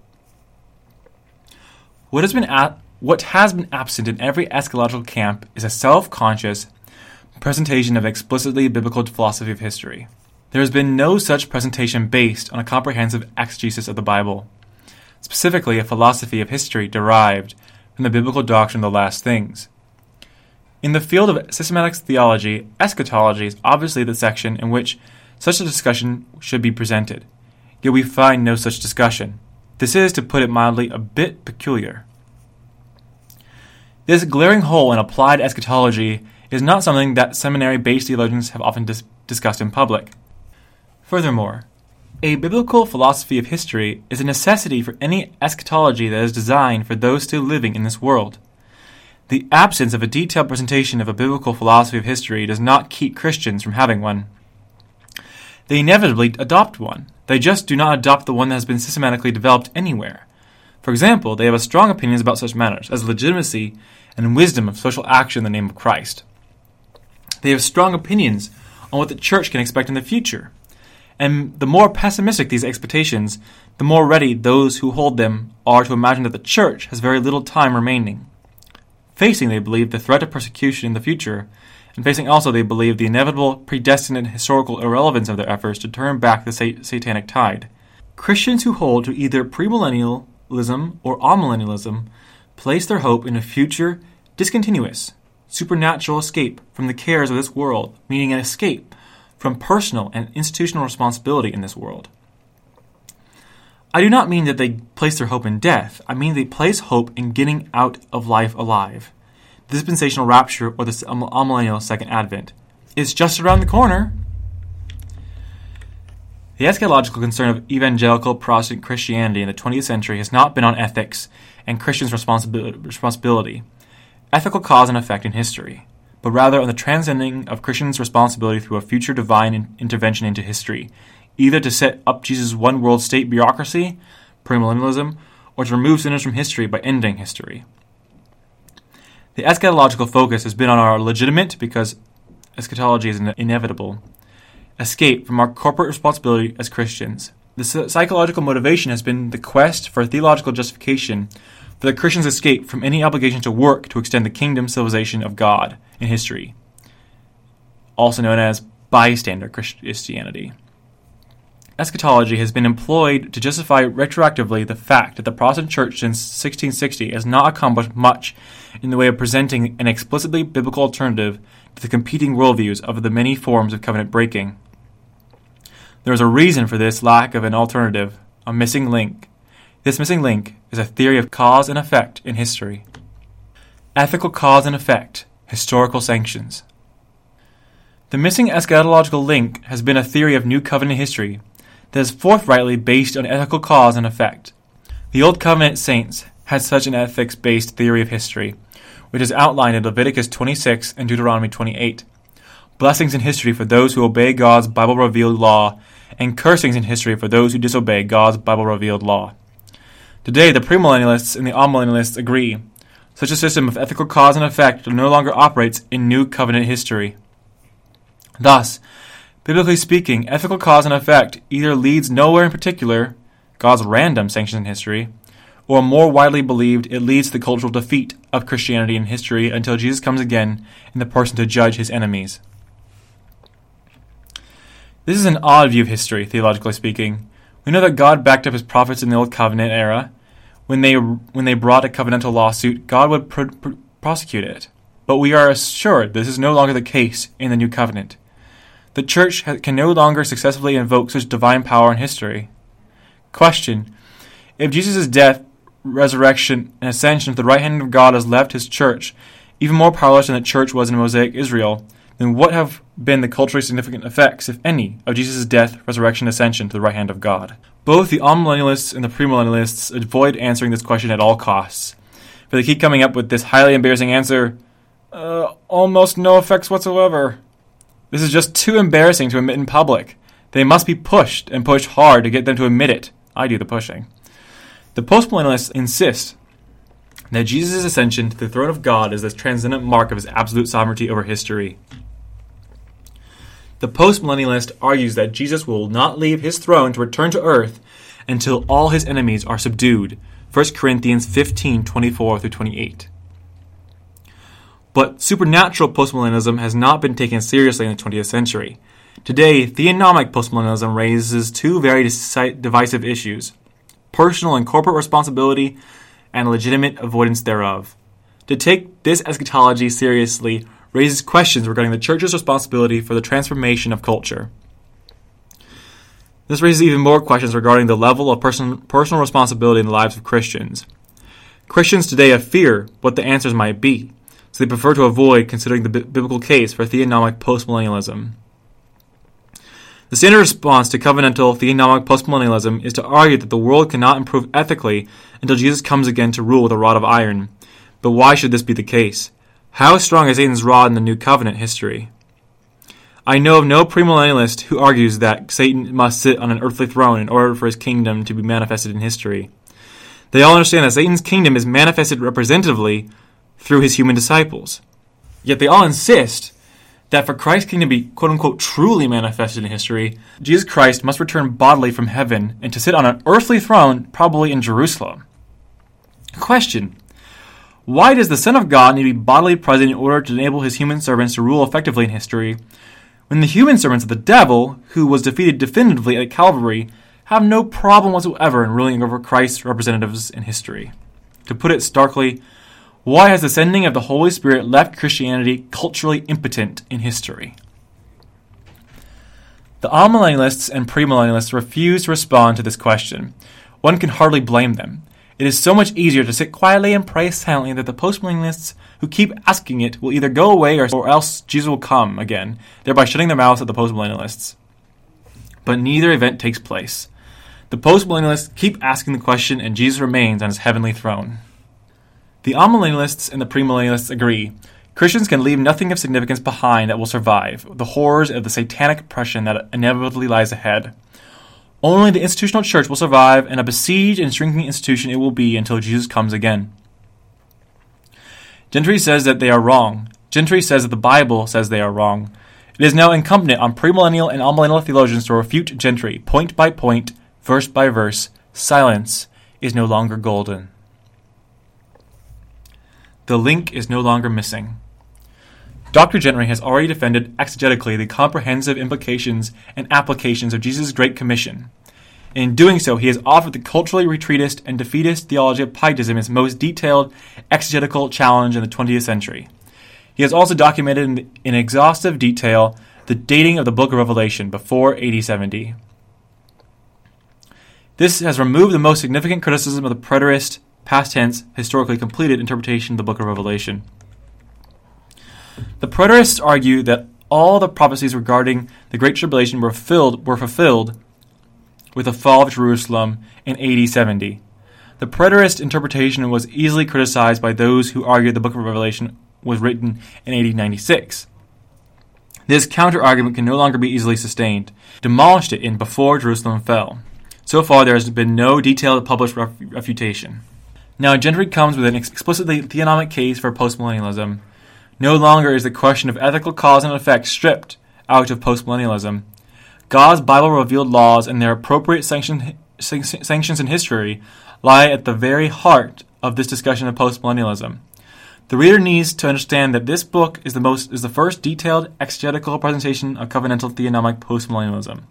What has been at, what has been absent in every eschatological camp is a self-conscious presentation of explicitly biblical philosophy of history. There has been no such presentation based on a comprehensive exegesis of the Bible specifically a philosophy of history derived from the biblical doctrine of the last things. In the field of systematic theology, eschatology is obviously the section in which such a discussion should be presented. Yet we find no such discussion. This is, to put it mildly, a bit peculiar. This glaring hole in applied eschatology is not something that seminary based theologians have often dis- discussed in public. Furthermore, a biblical philosophy of history is a necessity for any eschatology that is designed for those still living in this world. The absence of a detailed presentation of a biblical philosophy of history does not keep Christians from having one. They inevitably adopt one. They just do not adopt the one that has been systematically developed anywhere. For example, they have strong opinions about such matters as legitimacy and wisdom of social action in the name of Christ. They have strong opinions on what the church can expect in the future and the more pessimistic these expectations, the more ready those who hold them are to imagine that the church has very little time remaining. Facing, they believe, the threat of persecution in the future, and facing also, they believe, the inevitable predestined historical irrelevance of their efforts to turn back the sat- satanic tide. Christians who hold to either premillennialism or amillennialism place their hope in a future discontinuous, supernatural escape from the cares of this world, meaning an escape from personal and institutional responsibility in this world. I do not mean that they place their hope in death, I mean they place hope in getting out of life alive. The dispensational rapture or the amillennial second advent is just around the corner. The eschatological concern of evangelical Protestant Christianity in the 20th century has not been on ethics and Christians' responsibility, ethical cause and effect in history, but rather on the transcending of Christians' responsibility through a future divine intervention into history, either to set up Jesus' one world state bureaucracy, premillennialism, or to remove sinners from history by ending history. The eschatological focus has been on our legitimate, because eschatology is inevitable, escape from our corporate responsibility as Christians. The psychological motivation has been the quest for theological justification for the Christian's escape from any obligation to work to extend the kingdom civilization of God in history, also known as bystander Christianity. Eschatology has been employed to justify retroactively the fact that the Protestant Church since 1660 has not accomplished much in the way of presenting an explicitly biblical alternative to the competing worldviews of the many forms of covenant breaking. There is a reason for this lack of an alternative, a missing link. This missing link is a theory of cause and effect in history. Ethical cause and effect, historical sanctions. The missing eschatological link has been a theory of New Covenant history that is forthrightly based on ethical cause and effect. The Old Covenant saints had such an ethics based theory of history, which is outlined in Leviticus 26 and Deuteronomy 28. Blessings in history for those who obey God's Bible revealed law and cursings in history for those who disobey God's Bible revealed law. Today, the premillennialists and the amillennialists agree. Such a system of ethical cause and effect no longer operates in New Covenant history. Thus, biblically speaking, ethical cause and effect either leads nowhere in particular, God's random sanctions in history, or more widely believed, it leads to the cultural defeat of Christianity in history until Jesus comes again in the person to judge his enemies. This is an odd view of history, theologically speaking. We know that God backed up his prophets in the Old Covenant era. When they, when they brought a covenantal lawsuit, God would pr- pr- prosecute it. But we are assured this is no longer the case in the New Covenant. The Church can no longer successfully invoke such divine power in history. Question If Jesus' death, resurrection, and ascension to the right hand of God has left his Church even more powerless than the Church was in Mosaic Israel, then what have been the culturally significant effects, if any, of Jesus' death, resurrection, ascension to the right hand of God? Both the amillennialists and the premillennialists avoid answering this question at all costs, for they keep coming up with this highly embarrassing answer uh, almost no effects whatsoever. This is just too embarrassing to admit in public. They must be pushed, and pushed hard to get them to admit it. I do the pushing. The postmillennialists insist that Jesus' ascension to the throne of God is the transcendent mark of his absolute sovereignty over history. The postmillennialist argues that Jesus will not leave his throne to return to earth until all his enemies are subdued. 1 Corinthians 15 24 through 28. But supernatural postmillennialism has not been taken seriously in the 20th century. Today, theonomic postmillennialism raises two very divisive issues personal and corporate responsibility, and legitimate avoidance thereof. To take this eschatology seriously raises questions regarding the Church's responsibility for the transformation of culture. This raises even more questions regarding the level of person, personal responsibility in the lives of Christians. Christians today have fear what the answers might be, so they prefer to avoid considering the b- biblical case for theonomic postmillennialism. The standard response to covenantal theonomic postmillennialism is to argue that the world cannot improve ethically until Jesus comes again to rule with a rod of iron. But why should this be the case? How strong is Satan's rod in the New Covenant history? I know of no premillennialist who argues that Satan must sit on an earthly throne in order for his kingdom to be manifested in history. They all understand that Satan's kingdom is manifested representatively through his human disciples. Yet they all insist that for Christ's kingdom to be quote unquote truly manifested in history, Jesus Christ must return bodily from heaven and to sit on an earthly throne, probably in Jerusalem. Question why does the Son of God need to be bodily present in order to enable his human servants to rule effectively in history, when the human servants of the devil, who was defeated definitively at Calvary, have no problem whatsoever in ruling over Christ's representatives in history? To put it starkly, why has the sending of the Holy Spirit left Christianity culturally impotent in history? The amillennialists and premillennialists refuse to respond to this question. One can hardly blame them. It is so much easier to sit quietly and pray silently that the postmillennialists who keep asking it will either go away or, or else Jesus will come again, thereby shutting their mouths at the postmillennialists. but neither event takes place. The postmillennialists keep asking the question, and Jesus remains on his heavenly throne. The amillennialists and the premillennialists agree Christians can leave nothing of significance behind that will survive the horrors of the satanic oppression that inevitably lies ahead. Only the institutional church will survive, and a besieged and shrinking institution it will be until Jesus comes again. Gentry says that they are wrong. Gentry says that the Bible says they are wrong. It is now incumbent on premillennial and amillennial theologians to refute Gentry, point by point, verse by verse. Silence is no longer golden. The link is no longer missing. Dr. Gentry has already defended exegetically the comprehensive implications and applications of Jesus' Great Commission. In doing so, he has offered the culturally retreatist and defeatist theology of pietism its most detailed exegetical challenge in the 20th century. He has also documented in, exhaustive detail the dating of the book of Revelation before AD 70. This has removed the most significant criticism of the preterist, past tense, historically completed interpretation of the book of Revelation. The preterists argue that all the prophecies regarding the Great Tribulation were, filled, were fulfilled with the fall of Jerusalem in AD 70. The preterist interpretation was easily criticized by those who argued the book of Revelation was written in AD 96. This counter argument can no longer be easily sustained. Demolished it in Before Jerusalem Fell. So far, there has been no detailed published refutation. Now, Gentry comes with an explicitly theonomic case for postmillennialism. No longer is the question of ethical cause and effect stripped out of postmillennialism. God's Bible revealed laws and their appropriate sanction, sanctions in history lie at the very heart of this discussion of postmillennialism. The reader needs to understand that this book is the most is the first detailed exegetical presentation of covenantal theonomic postmillennialism.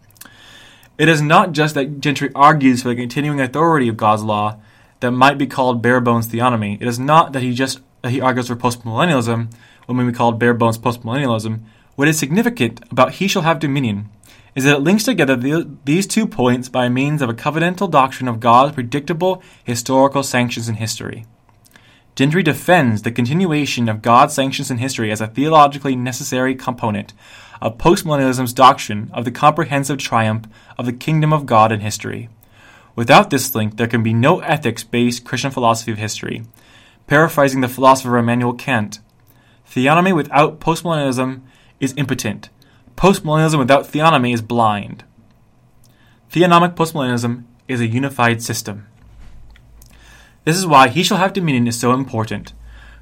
It is not just that Gentry argues for the continuing authority of God's law that might be called bare bones theonomy. It is not that he just he argues for postmillennialism, when we call bare bones postmillennialism. What is significant about he shall have dominion is that it links together the, these two points by means of a covenantal doctrine of God's predictable historical sanctions in history. Gentry defends the continuation of God's sanctions in history as a theologically necessary component of postmillennialism's doctrine of the comprehensive triumph of the kingdom of God in history. Without this link, there can be no ethics based Christian philosophy of history. Paraphrasing the philosopher Immanuel Kant, theonomy without postmillennialism is impotent. Postmillennialism without theonomy is blind. Theonomic postmillennialism is a unified system. This is why He Shall Have Dominion is so important.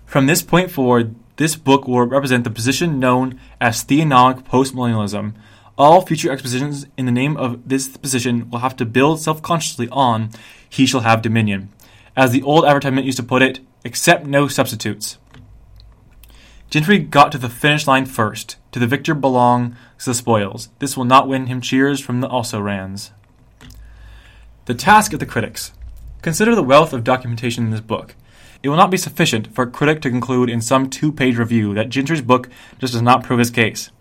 From this point forward, this book will represent the position known as theonomic postmillennialism. All future expositions in the name of this position will have to build self consciously on He Shall Have Dominion. As the old advertisement used to put it, accept no substitutes. Gentry got to the finish line first. To the victor belong the spoils. This will not win him cheers from the also rans. The task of the critics. Consider the wealth of documentation in this book. It will not be sufficient for a critic to conclude in some two page review that Gentry's book just does not prove his case.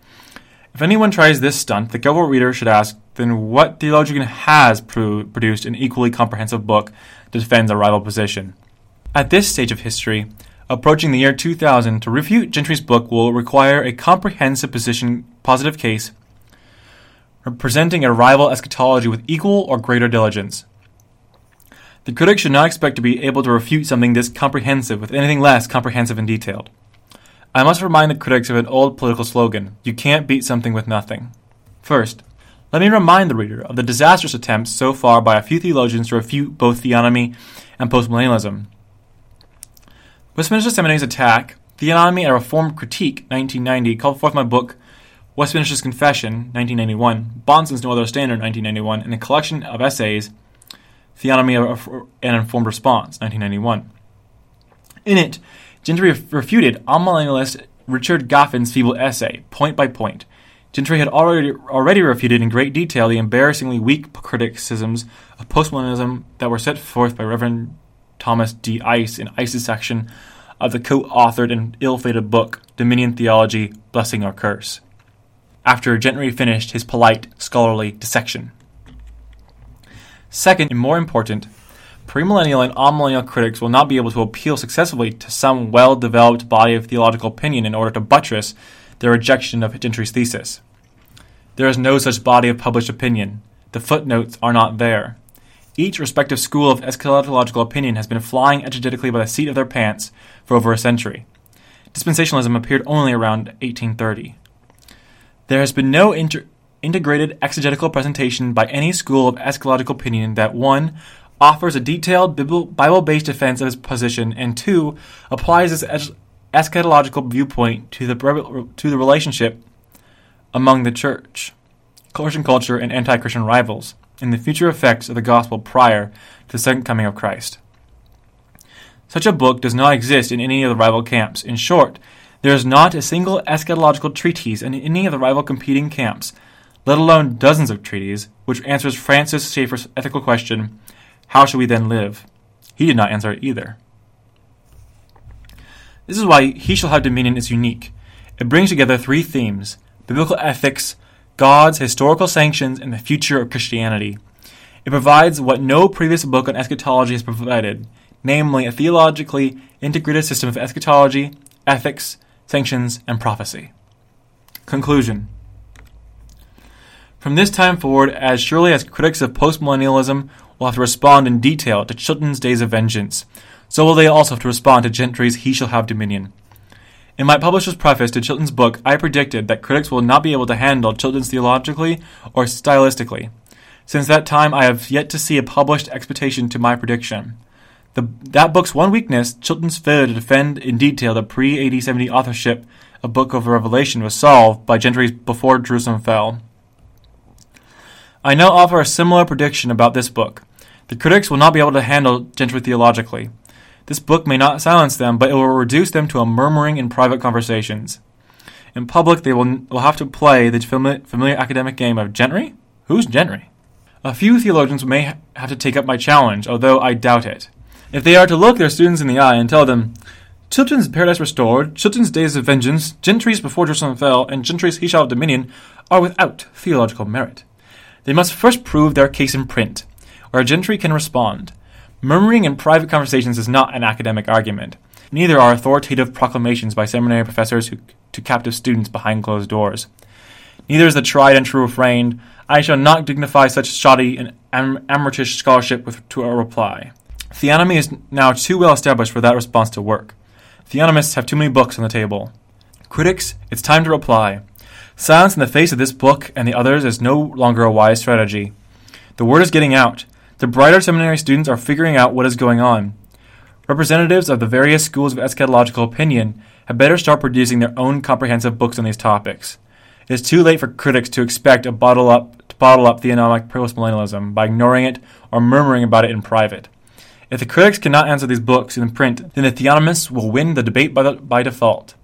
If anyone tries this stunt, the careful reader should ask, then what theologian has pro- produced an equally comprehensive book to defend a rival position? At this stage of history, approaching the year 2000, to refute Gentry's book will require a comprehensive position positive case presenting a rival eschatology with equal or greater diligence. The critic should not expect to be able to refute something this comprehensive with anything less comprehensive and detailed. I must remind the critics of an old political slogan you can't beat something with nothing. First, let me remind the reader of the disastrous attempts so far by a few theologians to refute both theonomy and postmillennialism. Westminster Seminary's attack, Theonomy and a Reformed Critique, 1990, called forth my book, Westminster's Confession, 1991, Bahnsen's No Other Standard, 1991, and a collection of essays, Theonomy An Informed Response, 1991. In it, Gentry refuted amillennialist Richard Gaffin's feeble essay, point by point. Gentry had already, already refuted in great detail the embarrassingly weak criticisms of postmillennialism that were set forth by Reverend Thomas D. Ice in Ice's section of the co authored and ill fated book, Dominion Theology Blessing or Curse, after Gentry finished his polite, scholarly dissection. Second, and more important, premillennial and amillennial critics will not be able to appeal successfully to some well developed body of theological opinion in order to buttress their rejection of Gentry's thesis. There is no such body of published opinion. The footnotes are not there. Each respective school of eschatological opinion has been flying exegetically by the seat of their pants for over a century. Dispensationalism appeared only around 1830. There has been no inter- integrated exegetical presentation by any school of eschatological opinion that 1. offers a detailed Bible based defense of its position, and 2. applies this es- eschatological viewpoint to the, to the relationship among the church, Christian culture, and anti Christian rivals, and the future effects of the gospel prior to the second coming of Christ. Such a book does not exist in any of the rival camps. In short, there is not a single eschatological treatise in any of the rival competing camps, let alone dozens of treatises, which answers Francis Schaeffer's ethical question, How shall we then live? He did not answer it either. This is why He Shall Have Dominion is unique. It brings together three themes biblical ethics, God's historical sanctions, and the future of Christianity. It provides what no previous book on eschatology has provided namely, a theologically integrated system of eschatology, ethics, sanctions, and prophecy. Conclusion From this time forward, as surely as critics of postmillennialism will have to respond in detail to Chilton's Days of Vengeance, so will they also have to respond to Gentry's He Shall Have Dominion. In my publisher's preface to Chilton's book, I predicted that critics will not be able to handle Chilton's theologically or stylistically. Since that time, I have yet to see a published expectation to my prediction. The, that book's one weakness, Chilton's failure to defend in detail the pre AD 70 authorship of Book of Revelation, was solved by Gentry's Before Jerusalem Fell. I now offer a similar prediction about this book. The critics will not be able to handle Gentry theologically. This book may not silence them, but it will reduce them to a murmuring in private conversations. In public, they will, will have to play the familiar academic game of Gentry? Who's Gentry? A few theologians may have to take up my challenge, although I doubt it. If they are to look their students in the eye and tell them, Chilton's Paradise Restored, Chilton's Days of Vengeance, Gentry's Before Jerusalem Fell, and Gentry's He Shall Have Dominion are without theological merit. They must first prove their case in print, where gentry can respond. Murmuring in private conversations is not an academic argument. Neither are authoritative proclamations by seminary professors who, to captive students behind closed doors. Neither is the tried and true refrain, I shall not dignify such shoddy and am- amateurish scholarship with, to a reply. Theonomy is now too well established for that response to work. Theonomists have too many books on the table. Critics, it's time to reply. Silence in the face of this book and the others is no longer a wise strategy. The word is getting out. The brighter seminary students are figuring out what is going on. Representatives of the various schools of eschatological opinion had better start producing their own comprehensive books on these topics. It is too late for critics to expect a bottle up to bottle up theonomic postmillennialism by ignoring it or murmuring about it in private. If the critics cannot answer these books in print, then the theonomists will win the debate by, the, by default.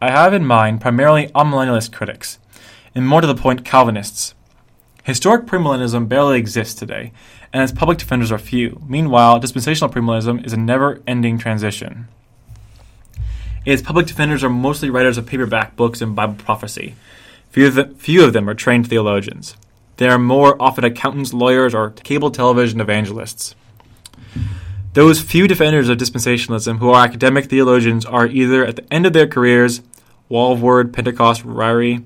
I have in mind primarily amillennialist critics, and more to the point, Calvinists. Historic premillennialism barely exists today, and its public defenders are few. Meanwhile, dispensational premillennialism is a never ending transition. Its public defenders are mostly writers of paperback books and Bible prophecy. Few of, them, few of them are trained theologians. They are more often accountants, lawyers, or cable television evangelists. Those few defenders of dispensationalism who are academic theologians are either at the end of their careers, Walvoord, Pentecost, Ryrie,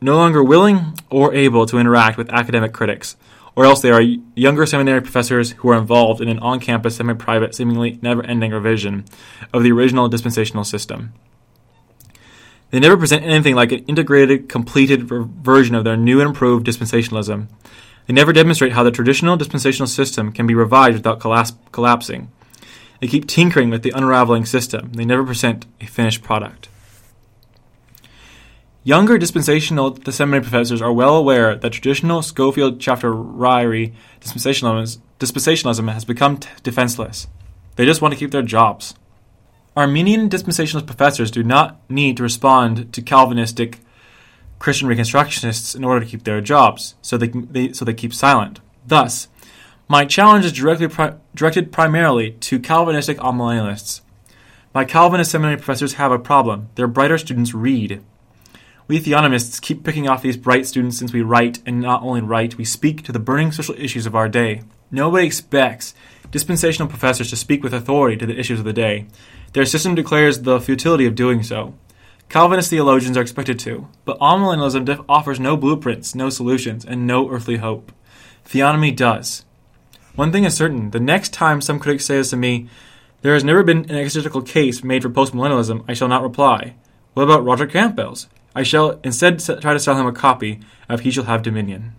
no longer willing or able to interact with academic critics, or else they are younger seminary professors who are involved in an on campus, semi private, seemingly never ending revision of the original dispensational system. They never present anything like an integrated, completed version of their new and improved dispensationalism. They never demonstrate how the traditional dispensational system can be revived without collapse, collapsing. They keep tinkering with the unraveling system. They never present a finished product. Younger dispensational seminary professors are well aware that traditional Scofield chapter Ryrie dispensationalism, dispensationalism has become t- defenseless. They just want to keep their jobs. Arminian dispensationalist professors do not need to respond to Calvinistic Christian Reconstructionists in order to keep their jobs, so they, they so they keep silent. Thus, my challenge is directly pri- directed primarily to Calvinistic amillennialists. My Calvinist seminary professors have a problem. Their brighter students read. We theonomists keep picking off these bright students since we write, and not only write, we speak to the burning social issues of our day. Nobody expects dispensational professors to speak with authority to the issues of the day. Their system declares the futility of doing so. Calvinist theologians are expected to, but amillennialism offers no blueprints, no solutions, and no earthly hope. Theonomy does. One thing is certain the next time some critic says to me, There has never been an exegetical case made for postmillennialism, I shall not reply. What about Roderick Campbell's? I shall instead try to sell him a copy of He Shall Have Dominion.